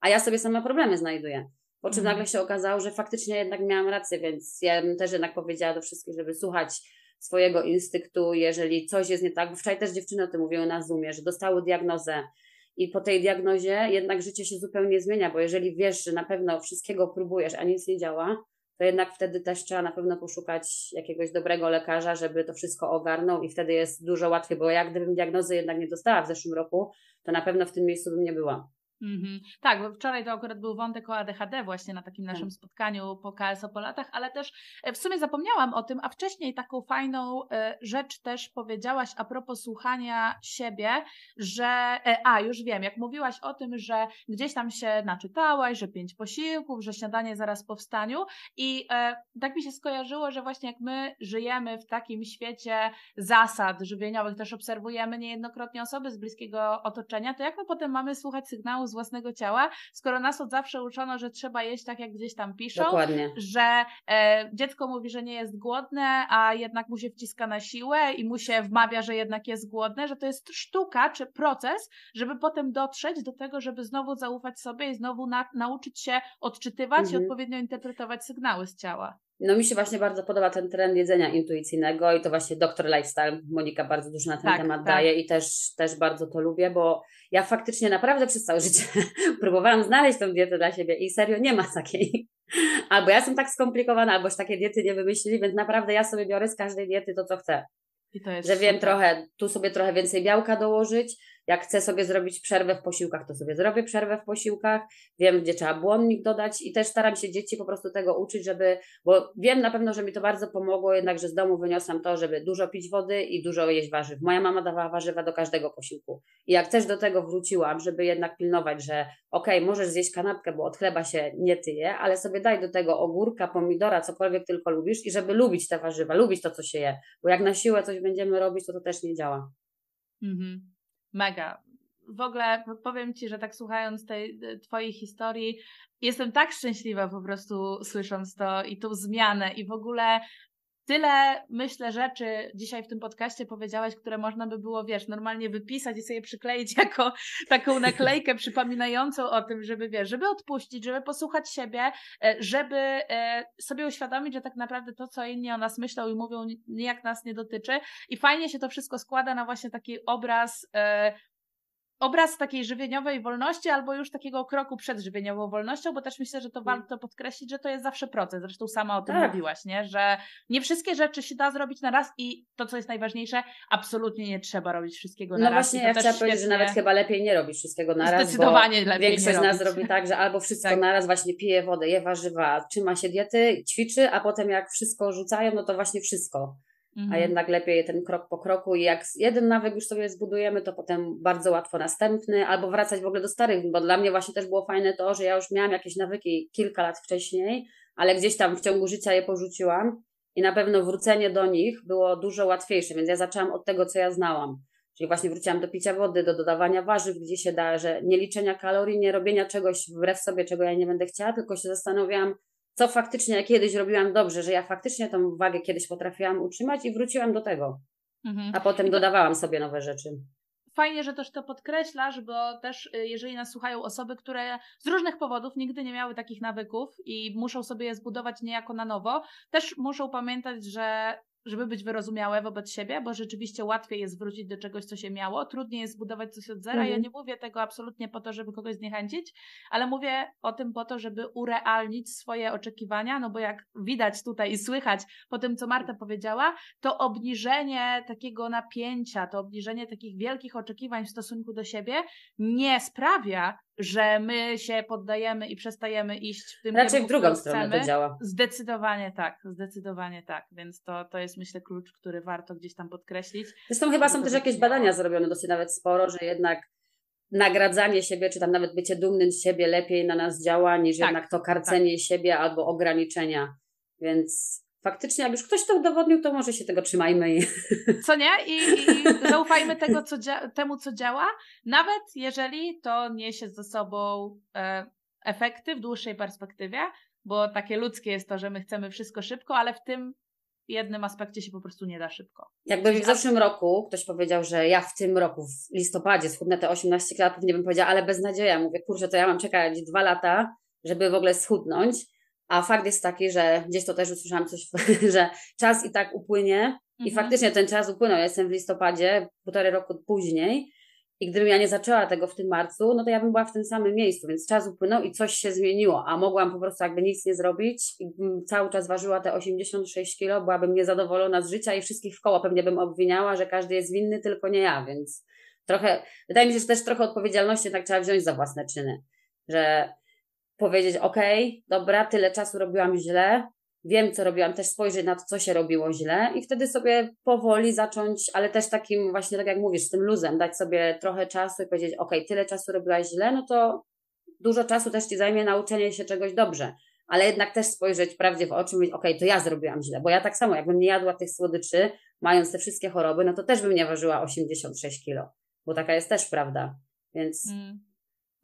a ja sobie same problemy znajduję. Po czym mhm. nagle się okazało, że faktycznie jednak miałam rację, więc ja bym też jednak powiedziała do wszystkich, żeby słuchać swojego instynktu, jeżeli coś jest nie tak, bo wczoraj też dziewczyny o tym mówiły na Zoomie, że dostały diagnozę i po tej diagnozie jednak życie się zupełnie zmienia, bo jeżeli wiesz, że na pewno wszystkiego próbujesz, a nic nie działa, to jednak wtedy też trzeba na pewno poszukać jakiegoś dobrego lekarza, żeby to wszystko ogarnął i wtedy jest dużo łatwiej, bo jak gdybym diagnozy jednak nie dostała w zeszłym roku, to na pewno w tym miejscu bym nie była. Mm-hmm. Tak, bo wczoraj to akurat był wątek o ADHD właśnie na takim naszym tak. spotkaniu po KSO po latach, ale też e, w sumie zapomniałam o tym, a wcześniej taką fajną e, rzecz też powiedziałaś a propos słuchania siebie, że, e, a już wiem, jak mówiłaś o tym, że gdzieś tam się naczytałaś, że pięć posiłków, że śniadanie zaraz po wstaniu i tak mi się skojarzyło, że właśnie jak my żyjemy w takim świecie zasad żywieniowych, też obserwujemy niejednokrotnie osoby z bliskiego otoczenia, to jak my potem mamy słuchać sygnału z własnego ciała, skoro nas od zawsze uczono, że trzeba jeść tak, jak gdzieś tam piszą, Dokładnie. że e, dziecko mówi, że nie jest głodne, a jednak mu się wciska na siłę i mu się wmawia, że jednak jest głodne, że to jest sztuka czy proces, żeby potem dotrzeć do tego, żeby znowu zaufać sobie i znowu na, nauczyć się odczytywać mhm. i odpowiednio interpretować sygnały z ciała. No mi się właśnie bardzo podoba ten trend jedzenia intuicyjnego i to właśnie doktor lifestyle, Monika bardzo dużo na ten tak, temat tak. daje i też, też bardzo to lubię, bo ja faktycznie naprawdę przez całe życie próbowałam znaleźć tą dietę dla siebie i serio nie ma takiej. Albo ja jestem tak skomplikowana, albo już takie diety nie wymyślili, więc naprawdę ja sobie biorę z każdej diety to, co chcę. że wiem trochę, tu sobie trochę więcej białka dołożyć, jak chcę sobie zrobić przerwę w posiłkach, to sobie zrobię przerwę w posiłkach. Wiem, gdzie trzeba błonnik dodać i też staram się dzieci po prostu tego uczyć, żeby, bo wiem na pewno, że mi to bardzo pomogło, jednak, że z domu wyniosłam to, żeby dużo pić wody i dużo jeść warzyw. Moja mama dawała warzywa do każdego posiłku. I jak też do tego wróciłam, żeby jednak pilnować, że okej, okay, możesz zjeść kanapkę, bo od chleba się nie tyje, ale sobie daj do tego ogórka, pomidora, cokolwiek tylko lubisz i żeby lubić te warzywa, lubić to, co się je. Bo jak na siłę coś będziemy robić, to to też nie działa. Mhm. Mega. W ogóle powiem Ci, że tak słuchając tej Twojej historii, jestem tak szczęśliwa po prostu słysząc to i tą zmianę i w ogóle tyle, myślę, rzeczy dzisiaj w tym podcaście powiedziałaś, które można by było, wiesz, normalnie wypisać i sobie przykleić jako taką naklejkę przypominającą o tym, żeby, wiesz, żeby odpuścić, żeby posłuchać siebie, e, żeby e, sobie uświadomić, że tak naprawdę to, co inni o nas myślą i mówią, nijak nas nie dotyczy. I fajnie się to wszystko składa na właśnie taki obraz e, obraz takiej żywieniowej wolności albo już takiego kroku przed żywieniową wolnością, bo też myślę, że to mm. warto podkreślić, że to jest zawsze proces. Zresztą sama o tym tak. mówiłaś, nie? że nie wszystkie rzeczy się da zrobić na raz i to, co jest najważniejsze, absolutnie nie trzeba robić wszystkiego na no raz. No właśnie, ja chciałam powiedzieć, że nawet chyba lepiej nie robić wszystkiego na raz, Zdecydowanie bo lepiej większość z nas robi tak, że albo wszystko tak. na raz właśnie pije wodę, je warzywa, trzyma się diety, ćwiczy, a potem jak wszystko rzucają, no to właśnie wszystko mhm. a jednak lepiej ten krok po kroku i jak jeden nawyk już sobie zbudujemy, to potem bardzo łatwo następny, albo wracać w ogóle do starych, bo dla mnie właśnie też było fajne to, że ja już miałam jakieś nawyki kilka lat wcześniej, ale gdzieś tam w ciągu życia je porzuciłam i na pewno wrócenie do nich było dużo łatwiejsze, więc ja zaczęłam od tego, co ja znałam. Czyli właśnie wróciłam do picia wody, do dodawania warzyw, gdzie się da, że nie liczenia kalorii, nie robienia czegoś wbrew sobie, czego ja nie będę chciała, tylko się zastanawiałam, co faktycznie kiedyś robiłam dobrze, że ja faktycznie tą wagę kiedyś potrafiłam utrzymać i wróciłam do tego. Mhm. A potem dodawałam sobie nowe rzeczy. Fajnie, że też to podkreślasz, bo też y, jeżeli nas słuchają osoby, które z różnych powodów nigdy nie miały takich nawyków i muszą sobie je zbudować niejako na nowo, też muszą pamiętać, że żeby być wyrozumiałe wobec siebie, bo rzeczywiście łatwiej jest wrócić do czegoś, co się miało, trudniej jest zbudować coś od zera. Mhm. Ja nie mówię tego absolutnie po to, żeby kogoś zniechęcić, ale mówię o tym po to, żeby urealnić swoje oczekiwania, no bo jak widać tutaj i słychać po tym, co Marta powiedziała, to obniżenie takiego napięcia, to obniżenie takich wielkich oczekiwań w stosunku do siebie nie sprawia, że my się poddajemy i przestajemy iść w tym Raczej w drugą stronę to działa. Zdecydowanie tak, zdecydowanie tak, więc to, to jest myślę klucz, który warto gdzieś tam podkreślić. Zresztą chyba są też jakieś badania zrobione dosyć nawet sporo, że jednak nagradzanie siebie, czy tam nawet bycie dumnym z siebie lepiej na nas działa, niż tak, jednak to karcenie tak. siebie albo ograniczenia. Więc faktycznie, jak już ktoś to udowodnił, to może się tego trzymajmy. I... Co nie? I, i zaufajmy tego, co temu, co działa, nawet jeżeli to niesie ze sobą e, efekty w dłuższej perspektywie, bo takie ludzkie jest to, że my chcemy wszystko szybko, ale w tym jednym aspekcie się po prostu nie da szybko. Jakby w zeszłym roku ktoś powiedział, że ja w tym roku, w listopadzie schudnę te 18 kg, pewnie bym powiedziała, ale bez nadziei. Mówię, kurczę, to ja mam czekać dwa lata, żeby w ogóle schudnąć a fakt jest taki, że gdzieś to też usłyszałam coś, że czas i tak upłynie. I mhm. faktycznie ten czas upłynął. Ja jestem w listopadzie, półtorej roku później. I gdybym ja nie zaczęła tego w tym marcu, no to ja bym była w tym samym miejscu, więc czas upłynął i coś się zmieniło, a mogłam po prostu jakby nic nie zrobić i cały czas ważyła te 86 kilo, byłabym niezadowolona z życia i wszystkich w koło pewnie bym obwiniała, że każdy jest winny, tylko nie ja, więc trochę, wydaje mi się, że też trochę odpowiedzialności tak trzeba wziąć za własne czyny, że powiedzieć, ok, dobra, tyle czasu robiłam źle, wiem, co robiłam, też spojrzeć na to, co się robiło źle. I wtedy sobie powoli zacząć, ale też takim właśnie, tak jak mówisz, z tym luzem, dać sobie trochę czasu i powiedzieć, ok, tyle czasu robiłaś źle, no to dużo czasu też Ci zajmie nauczenie się czegoś dobrze, ale jednak też spojrzeć prawdzie w oczy i mówić, ok, to ja zrobiłam źle, bo ja tak samo, jakbym nie jadła tych słodyczy, mając te wszystkie choroby, no to też bym nie ważyła 86 kilo, bo taka jest też prawda, więc... Mm.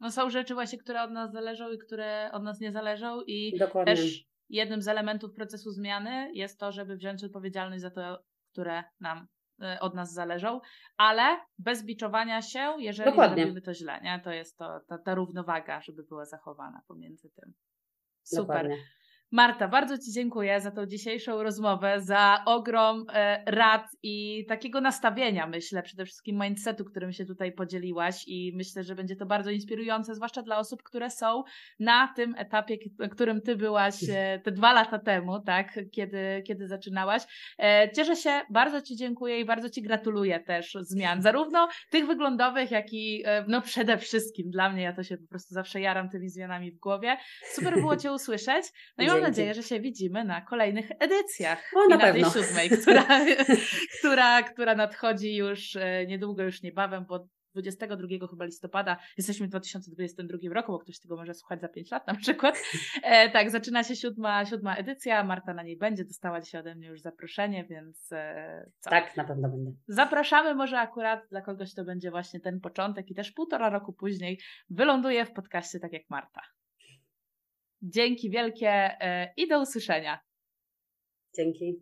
No są rzeczy właśnie, które od nas zależą i które od nas nie zależą i Dokładnie. też jednym z elementów procesu zmiany jest to, żeby wziąć odpowiedzialność za to, które nam e, od nas zależą, ale bez biczowania się, jeżeli Dokładnie. robimy to źle, nie? To jest to, ta, ta równowaga, żeby była zachowana pomiędzy tym. Super. Dokładnie. Marta, bardzo Ci dziękuję za tą dzisiejszą rozmowę, za ogrom e, rad i takiego nastawienia, myślę, przede wszystkim mindsetu, którym się tutaj podzieliłaś i myślę, że będzie to bardzo inspirujące, zwłaszcza dla osób, które są na tym etapie, którym Ty byłaś e, te dwa lata temu, tak, kiedy, kiedy zaczynałaś. E, cieszę się, bardzo Ci dziękuję i bardzo Ci gratuluję też zmian, zarówno tych wyglądowych, jak i no przede wszystkim dla mnie, ja to się po prostu zawsze jaram tymi zmianami w głowie. Super było Cię usłyszeć. No i mam nadzieję, że się widzimy na kolejnych edycjach. O, na, na pewno. tej siódmej, która, która, która nadchodzi już e, niedługo, już niebawem, bo 22 chyba listopada, jesteśmy w 2022 roku, bo ktoś tego może słuchać za 5 lat na przykład. E, tak, zaczyna się siódma, siódma edycja, Marta na niej będzie, dostała dzisiaj ode mnie już zaproszenie, więc e, co? Tak, na pewno będzie. Zapraszamy, może akurat dla kogoś to będzie właśnie ten początek i też półtora roku później wyląduje w podcaście tak jak Marta. Dzięki wielkie e, i do usłyszenia. Dzięki.